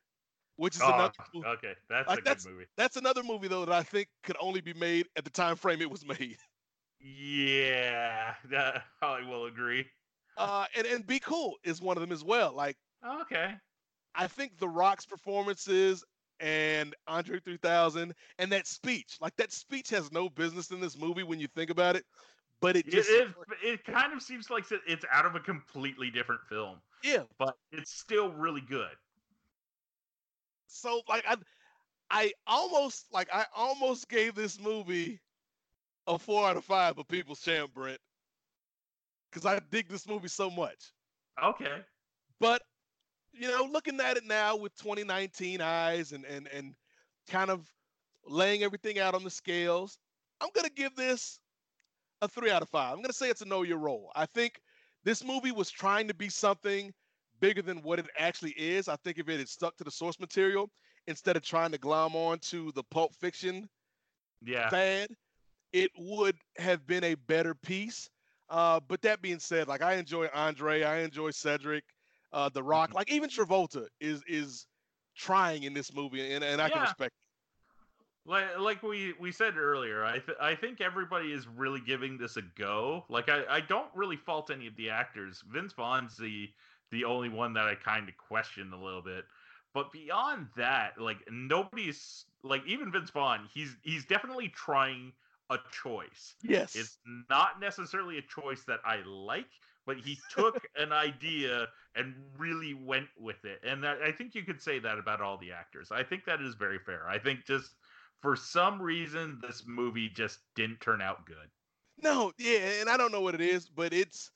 which is Oh, another. mo- okay, that's like, a good that's- movie. That's another movie though that I think could only be made at the time frame it was made. *laughs* Yeah, that, *laughs* I will agree. Uh, and and Be Cool is one of them as well. Like Okay. I think The Rock's performances and Andre 3000 and that speech, like that speech has no business in this movie when you think about it, but it It, just it, it kind of seems like it's out of a completely different film, yeah. but it's still really good. So like I I almost like I almost gave this movie a four out of five of People's Champ, Brent. Cause I dig this movie so much. Okay. But you know, looking at it now with 2019 eyes and and and kind of laying everything out on the scales, I'm gonna give this a three out of five. I'm gonna say it's a know your role. I think this movie was trying to be something bigger than what it actually is. I think if it had stuck to the source material instead of trying to glom on to the pulp fiction Yeah. fad, it would have been a better piece. Uh, but that being said, like I enjoy Andre, I enjoy Cedric, uh, The Rock, like even Travolta is is trying in this movie, and, and I can Yeah. respect. Like like we we said earlier i th- i think everybody is really giving this a go. Like i i don't really fault any of the actors. Vince vaughn's the the only one that i kind of question a little bit. But beyond that like nobody's like even vince vaughn he's he's definitely trying a choice. Yes. it's not necessarily a choice that i like but he *laughs* took an idea and really went with it. And I I think you could say that about all the actors. I think that is very fair. I think just for some reason this movie just didn't turn out good No, yeah, and I don't know what it is, but it's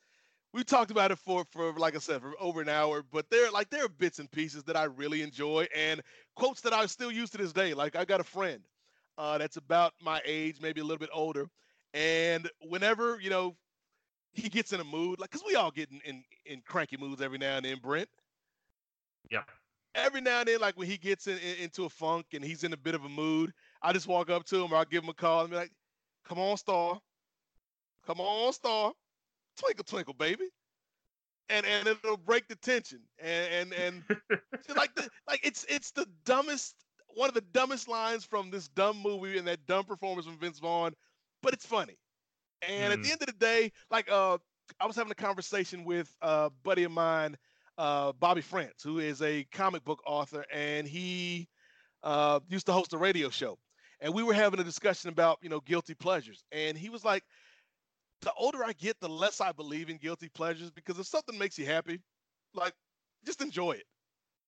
we talked about it for for like I said for over an hour. But there like there are bits and pieces that I really enjoy and quotes that I still use to this day. Like I got a friend uh, that's about my age, maybe a little bit older, and whenever you know he gets in a mood, like because we all get in, in in cranky moods every now and then, Brent. yeah Every now and then, like when he gets in, in- into a funk and he's in a bit of a mood, I just walk up to him or I'll give him a call and be like, "Come on, Star, come on, Star, twinkle, twinkle, baby," and and it'll break the tension. And and and *laughs* like the like it's it's the dumbest one of the dumbest lines from this dumb movie and that dumb performance from Vince Vaughn, but it's funny. And at the Mhm. end of the day, like uh, I was having a conversation with a buddy of mine, uh, Bobby France, who is a comic book author, and he uh, used to host a radio show. And we were having a discussion about you know guilty pleasures, and he was like, "The older I get, the less I believe in guilty pleasures because if something makes you happy, like just enjoy it."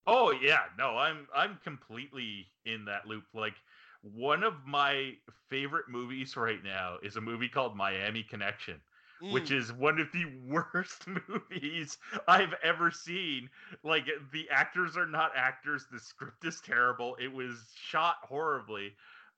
Oh yeah, no, I'm I'm completely in that loop. Like one of my favorite movies right now is a movie called Miami Connection, which Mm. is one of the *laughs* worst *laughs* movies I've ever seen. Like the actors are not actors, the script is terrible. It was shot horribly.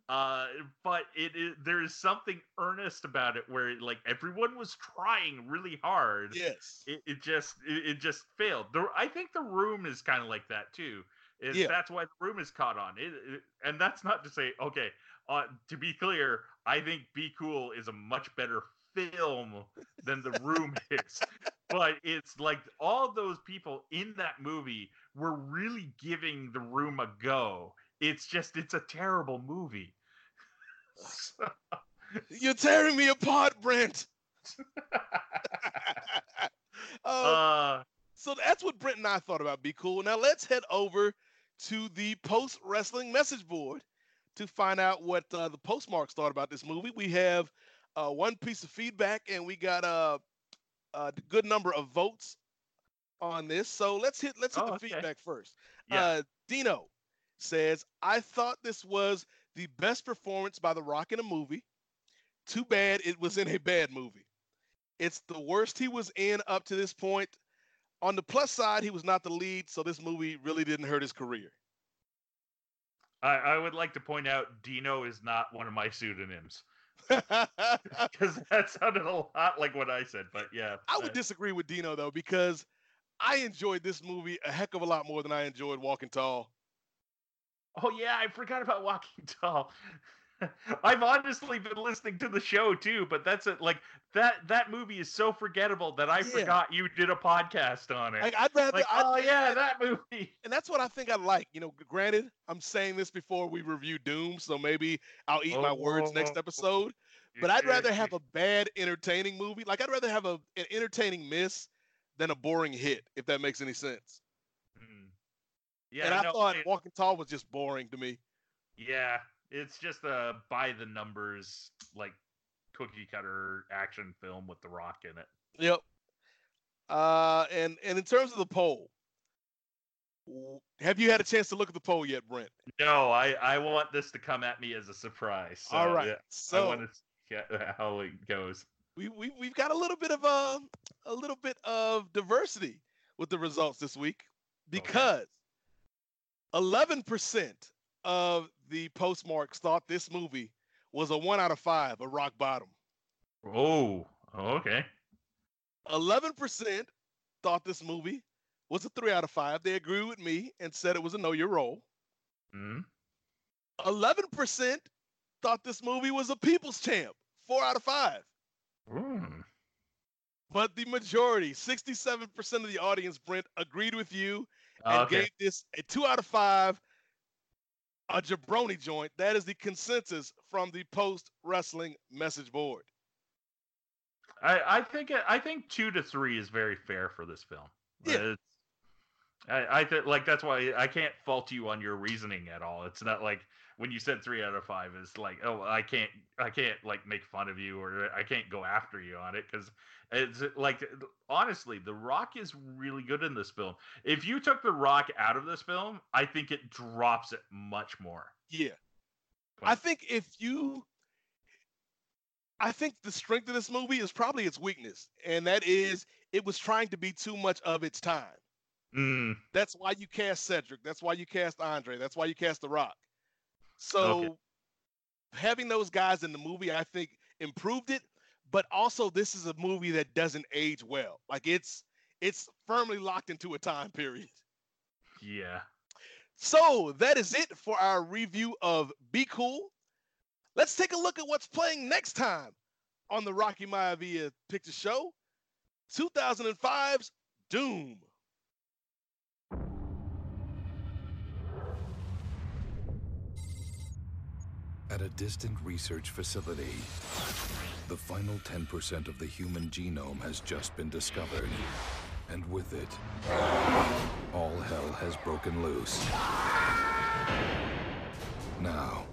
Uh, but it is there is something earnest about it where like everyone was trying really hard yes. it, it just it, it just failed. The, I think the room is kind of like that too. Is Yeah. that's why the room is caught on it, it- and that's not to say okay. Uh, to be clear, I think Be Cool is a much better film than the room *laughs* is. But it's like all those people in that movie were really giving the room a go. It's just it's a terrible movie. You're tearing me apart, Brent. *laughs* uh, uh, so that's what Brent and I thought about Be Cool. Now let's head over to the post wrestling message board to find out what uh, the postmarks thought about this movie. We have uh, one piece of feedback, and we got a, a good number of votes on this. So let's hit let's hit Oh, the okay. feedback first. Yeah. Uh, Dino says, "I thought this was the best performance by The Rock in a movie. Too bad it was in a bad movie. It's the worst he was in up to this point. On the plus side, he was not the lead, so this movie really didn't hurt his career." I, I would like to point out Dino is not one of my pseudonyms. *laughs* Because that sounded a lot like what I said. But yeah, I would disagree with Dino though because I enjoyed this movie a heck of a lot more than I enjoyed Walking Tall. Oh yeah, I forgot about Walking *laughs* Tall. I've honestly been listening to the show too, but that's it. Like that that movie is so forgettable that I Yeah. forgot you did a podcast on it. Like I'd rather, Like, I'd, oh yeah, that movie. and that's what I think I like. You know, granted, I'm saying this before we review Doom, so maybe I'll eat my words next Oh. episode. But I'd rather have a bad entertaining movie. Like I'd rather have a, an entertaining miss than a boring hit, if that makes any sense. Yeah, and I no, thought it- Walking Tall was just boring to me. yeah, it's just a by the numbers like cookie cutter action film with The Rock in it. Yep. Uh, and and in terms of the poll, have you had a chance to look at the poll yet, Brent? No, I I want this to come at me as a surprise. So, All right. yeah, I So want to see how it goes. we, we we've got a little bit of a a little bit of diversity with the results this week because 11% of the postmarks thought this movie was a 1 out of 5, a rock bottom. Oh, okay. 11% thought this movie was a 3 out of 5. They agreed with me and said it was a know your role. Mm. 11% thought this movie was a people's champ, 4 out of 5. Mm. But the majority, 67% of the audience, Brent, agreed with you Oh, and Okay. gave this a two out of five. a jabroni joint. That is the consensus from the post wrestling message board. I, I think I think two to three is very fair for this film. Yeah. It's- I, I th- like that's why I can't fault you on your reasoning at all. It's not like when you said three out of five is like, oh, I can't, I can't like make fun of you or I can't go after you on it because it's like honestly, The Rock is really good in this film. If you took The Rock out of this film, I think it drops it much more. Yeah. I think if you I think the strength of this movie is probably its weakness, and that is it was trying to be too much of its time. Mm, That's why you cast Cedric. That's why you cast Andre. That's why you cast The Rock. So Okay. having those guys in the movie, I think, improved it. But also, this is a movie that doesn't age well. Like it's it's firmly locked into a time period. yeah. So that is it for our review of Be Cool. Let's take a look at what's playing next time on the Rocky Maivia Picture Show 2005's Doom. At a distant research facility, the final 10% of the human genome has just been discovered. And with it, all hell has broken loose. Now,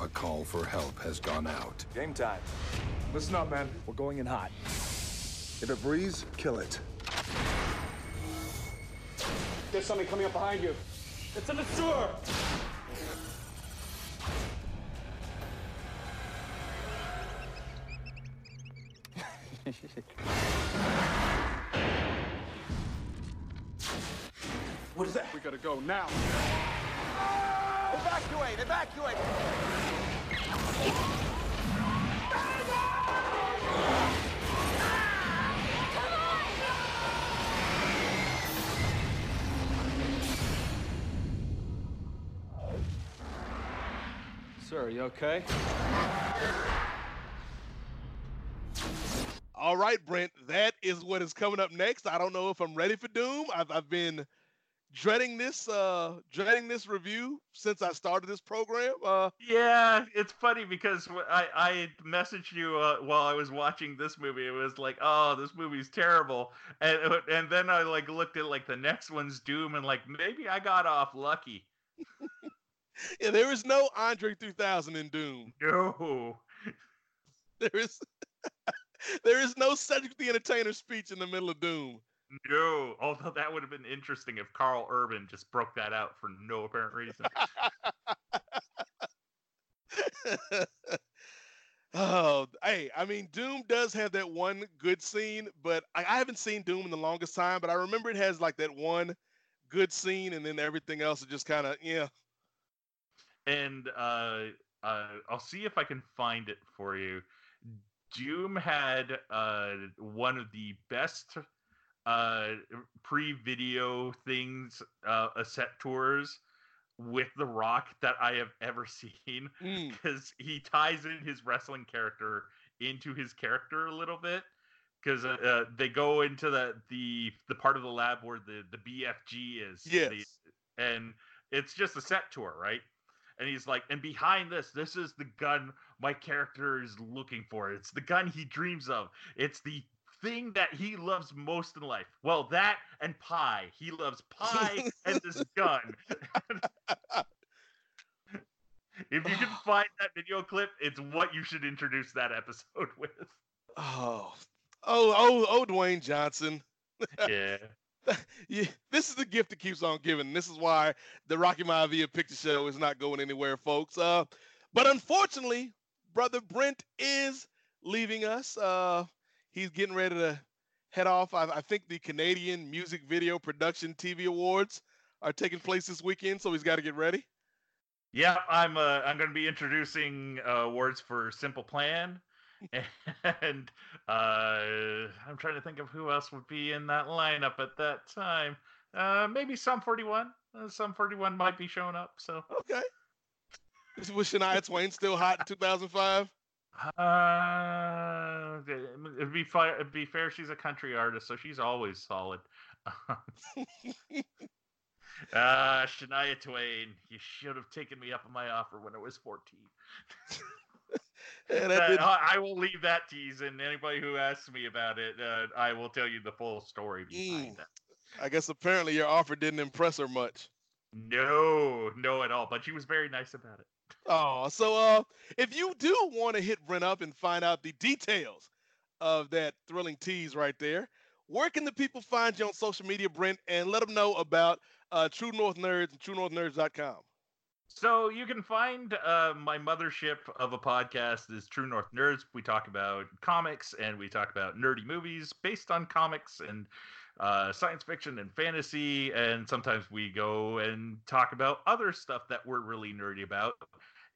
a call for help has gone out. Game time. Listen up, man. We're going in hot. If it breathes, kill it. There's something coming up behind you. It's in the sewer. What is that? We gotta go now. Evacuate, evacuate. Sir, are you okay? All right, Brent, that is what is coming up next. I don't know if I'm ready for Doom. I've, I've been dreading this uh dreading this review since I started this program. Uh Yeah, it's funny because I I messaged you uh, while I was watching this movie. It was like, oh, this movie's terrible, and uh, and then I like looked at like the next one's Doom, and like maybe I got off lucky. *laughs* yeah, there is no Andre 3000 in Doom. No, *laughs* There is *laughs* there is no Cedric the Entertainer speech in the middle of Doom. no. Although that would have been interesting if Karl Urban just broke that out for no apparent reason. *laughs* oh, hey, I mean, Doom does have that one good scene, but I, I haven't seen Doom in the longest time, but I remember it has like that one good scene, and then everything else is just kind of, yeah. and uh, uh, I'll see if I can find it for you. Doom had uh, one of the best uh, pre-video things, uh, uh, set tours with The Rock that I have ever *laughs* seen, Mm. because he ties in his wrestling character into his character a little bit. Because uh, uh, they go into the, the the part of the lab where the, the BFG is, Yes. the- and it's just a set tour, right? And he's like, and behind this, this is the gun my character is looking for. It's the gun he dreams of. It's the thing that he loves most in life. Well, that and pie. He loves pie *laughs* and this gun. if you can *sighs* find that video clip, it's what you should introduce that episode *laughs* with. Oh, oh, oh, oh, Dwayne Johnson. *laughs* Yeah. *laughs* this is the gift that keeps on giving. This is why the Rocky Maivia Picture Show is not going anywhere, folks. Uh, but unfortunately, brother Brent is leaving us. Uh, he's getting ready to head off. I, I think the Canadian Music Video Production TV Awards are taking place this weekend, so he's got to get ready. Yeah, I'm uh, I'm going to be introducing uh, awards for Simple Plan, *laughs* and uh, I'm trying to think of who else would be in that lineup at that time. Uh, maybe Sum 41. Uh, Sum 41 might be showing up. So Okay. Is- Was Shania Twain still hot in 2005? uh, it'd be fi- it'd be fair. She's a country artist, so she's always solid. *laughs* *laughs* Uh, Shania Twain, you should have taken me up on my offer when I was 14. And that That- didn't- I I will leave that tease, and anybody who asks me about it, uh, I will tell you the full story behind Mm. that. I guess apparently your offer didn't impress her much. No, no at all. But she was very nice about it. Oh, so uh, if you do want to hit Brent up and find out the details of that thrilling tease right there, where can the people find you on social media, Brent, and let them know about uh, True North Nerds and TrueNorthNerds.com? So you can find uh, my mothership of a podcast is True North Nerds. We talk about comics and we talk about nerdy movies based on comics and uh, science fiction and fantasy. And sometimes we go and talk about other stuff that we're really nerdy about.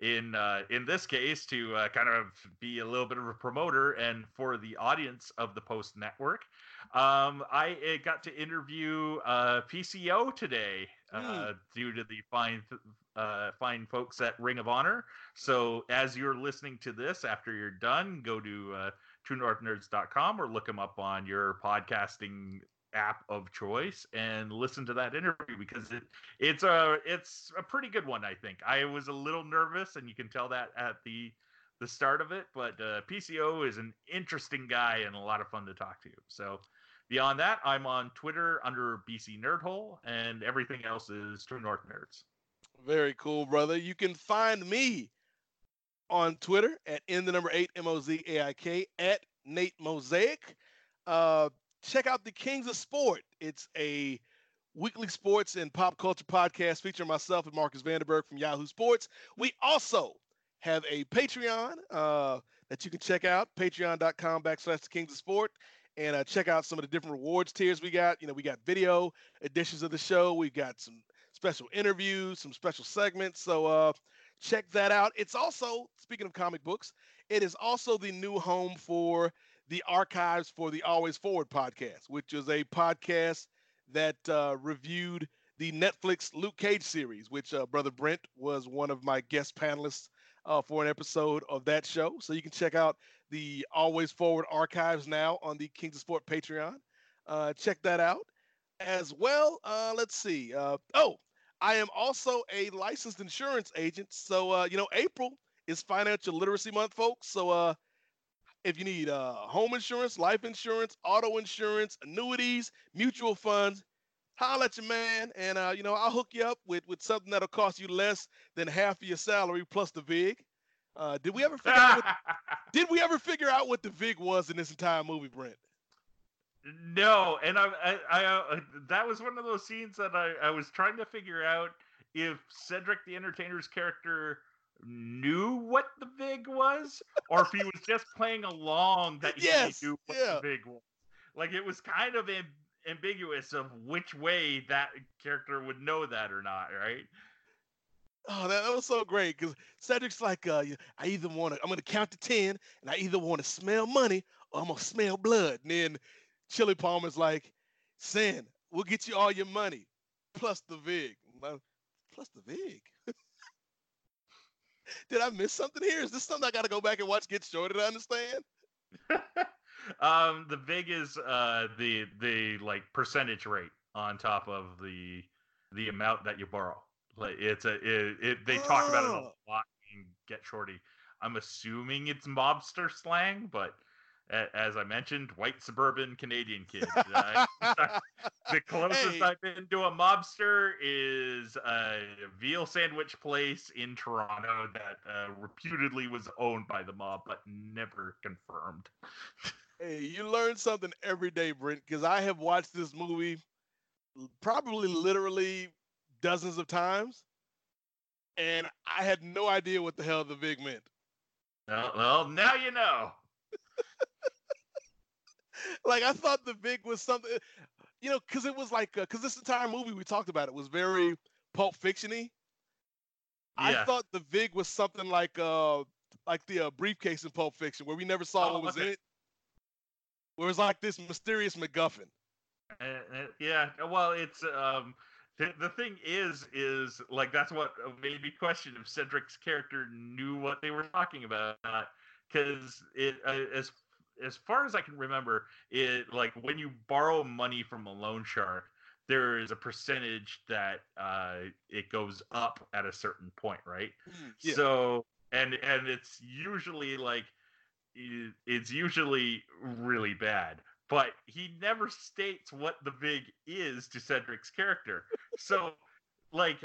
In uh, in this case, to uh, kind of be a little bit of a promoter and for the audience of the Post Network, um, I uh, got to interview uh, PCO today uh, due to the fine uh, fine folks at Ring of Honor. So as you're listening to this, after you're done, go to uh, TrueNorthNerds.com or look them up on your podcasting app of choice and listen to that interview because it it's a it's a pretty good one. I think I was a little nervous, and you can tell that at the the start of it. But uh, PCO is an interesting guy and a lot of fun to talk to. So. Beyond that, I'm on Twitter under BC Nerdhole, and everything else is True North Nerds. Very cool, brother. You can find me on Twitter at in the number eight M O Z A I K at Nate Mosaic. Uh, check out the Kings of Sport. It's a weekly sports and pop culture podcast featuring myself and Marcus Vanderberg from Yahoo Sports. We also have a Patreon uh, that you can check out, patreon.com backslash the Kings of Sport, and uh, check out some of the different rewards tiers we got. You know, we got video editions of the show. We've got some special interviews, some special segments. So uh, check that out. It's also, speaking of comic books, it is also the new home for the archives for the Always Forward podcast, which is a podcast that uh, reviewed the Netflix Luke Cage series, which uh, Brother Brent was one of my guest panelists uh, for an episode of that show. So you can check out the Always Forward archives now on the Kings of Sport Patreon. Uh, check that out. As well, uh, let's see. Uh, oh, I am also a licensed insurance agent. So, uh, you know, April is Financial Literacy Month, folks. So, uh, if you need uh, home insurance, life insurance, auto insurance, annuities, mutual funds, holler at your man, and uh, you know I'll hook you up with with something that'll cost you less than half of your salary plus the vig. Uh, did we ever figure out? What, *laughs* did we ever figure out what the vig was in this entire movie, Brent? No, and I, I, I uh, that was one of those scenes that I, I was trying to figure out if Cedric the Entertainer's character knew what the Vig was, or if he was just playing along that he Yes, knew what yeah. the Vig was. Like it was kind of am- ambiguous of which way that character would know that or not, right? Oh, that, that was so great because Cedric's like, uh, I either want to, I'm gonna count to ten, and I either want to smell money or I'm gonna smell blood. And then Chili Palmer's like, Sin, we'll get you all your money plus the vig. Plus the vig. *laughs* Did I miss something here? Is this something I got to go back and watch Get Shorty to understand? *laughs* um, the Vig is uh the the like percentage rate on top of the the amount that you borrow. Like it's a it, it they talk about it a Oh. lot in Get Shorty. I'm assuming it's mobster slang, but as I mentioned, white suburban Canadian kid. Uh, *laughs* *laughs* the closest Hey. I've been to a mobster is a veal sandwich place in Toronto that uh, reputedly was owned by the mob, but never confirmed. Hey, you learn something every day, Brent, because I have watched this movie probably literally dozens of times, and I had no idea what the hell the vig meant. Well, well, now you know. *laughs* *laughs* like I thought the Vig was something, you know, because it was like, because this entire movie we talked about it was very Pulp Fiction-y. I Yeah. thought the Vig was something like, uh, like the uh, briefcase in Pulp Fiction, where we never saw Oh, what was in it. Where it was like this mysterious MacGuffin. Uh, uh, yeah, well, it's um, the, the thing is, is like that's what uh, made me question if Cedric's character knew what they were talking about, because it uh, as as far as I can remember, it like when you borrow money from a loan shark, there is a percentage that uh, it goes up at a certain point, right? yeah. So and and it's usually like it's usually really bad, but he never states what the vig is to Cedric's character. So like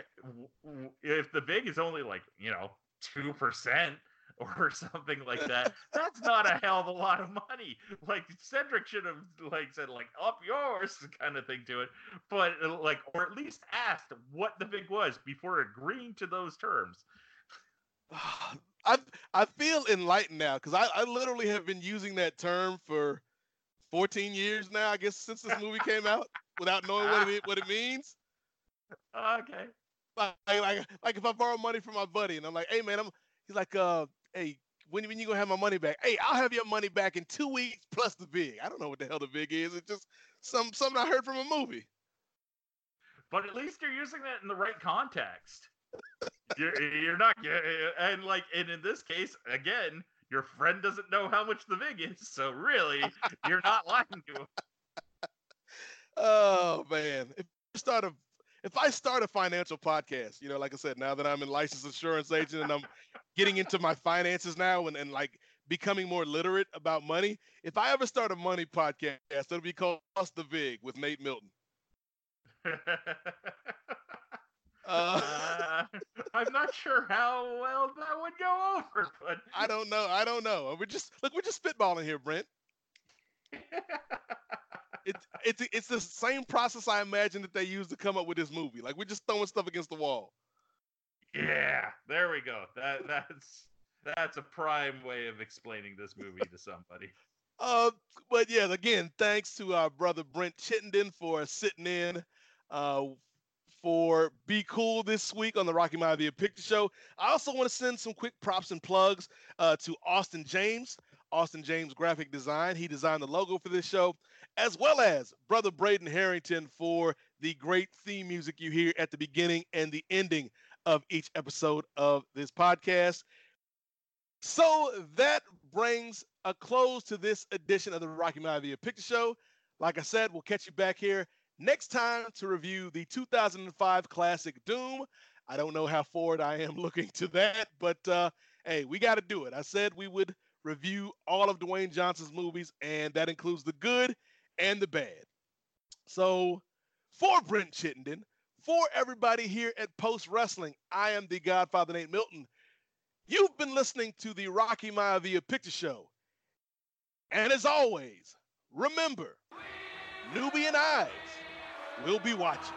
if the vig is only like you know two percent *laughs* or something like that that's not a hell of a lot of money like cedric should have like said like up yours kind of thing to it but uh, like or at least asked what the vig was before agreeing to those terms *sighs* I I feel enlightened now because I, I literally have been using that term for 14 years now. I guess since this movie came out, without knowing what it what it means. *laughs* okay Like, like like if I borrow money from my buddy and I'm like, hey man, I'm he's like, uh, hey, when when you gonna have my money back? Hey, I'll have your money back in two weeks plus the vig. I don't know what the hell the vig is. It's just some something I heard from a movie. but at least you're using that in the right context you're, you're not and like and in this case again your friend doesn't know how much the vig is so really you're not lying to him *laughs* Oh man, if I start a if I start a financial podcast, you know, like I said, now that I'm a licensed insurance agent and I'm getting into my finances now and, and like becoming more literate about money, if I ever start a money podcast, it'll be called Cost the Vig with Nate Milton. *laughs* Uh, Uh, I'm not sure how well that would go over, but I don't know. I don't know. We're just look, we're just spitballing here, Brent. *laughs* It's it's it's the same process I imagine that they used to come up with this movie. Like we're just throwing stuff against the wall. yeah, there we go. That that's that's a prime way of explaining this movie to somebody. *laughs* Uh, but yeah, again, thanks to our brother Brent Chittenden for sitting in uh, for Be Cool this week on the Rocky Maivia Picture Show. I also want to send some quick props and plugs uh, to Austin James, Austin James Graphic Design. He designed the logo for this show, as well as brother Braden Harrington for the great theme music you hear at the beginning and the ending of each episode of this podcast. So that brings a close to this edition of the Rocky Mountain Maivia Picture Show. Like I said, we'll catch you back here next time to review the 2005 classic Doom. I don't know how forward I am *laughs* looking to that, but uh, hey, we got to do it. I said we would review all of Dwayne Johnson's movies, and that includes the good and the bad. So, for Brent Chittenden, for everybody here at Post Wrestling, I am the Godfather Nate Milton. You've been listening to the Rocky Maivia Picture Show. And as always, remember, Nubian eyes will be watching.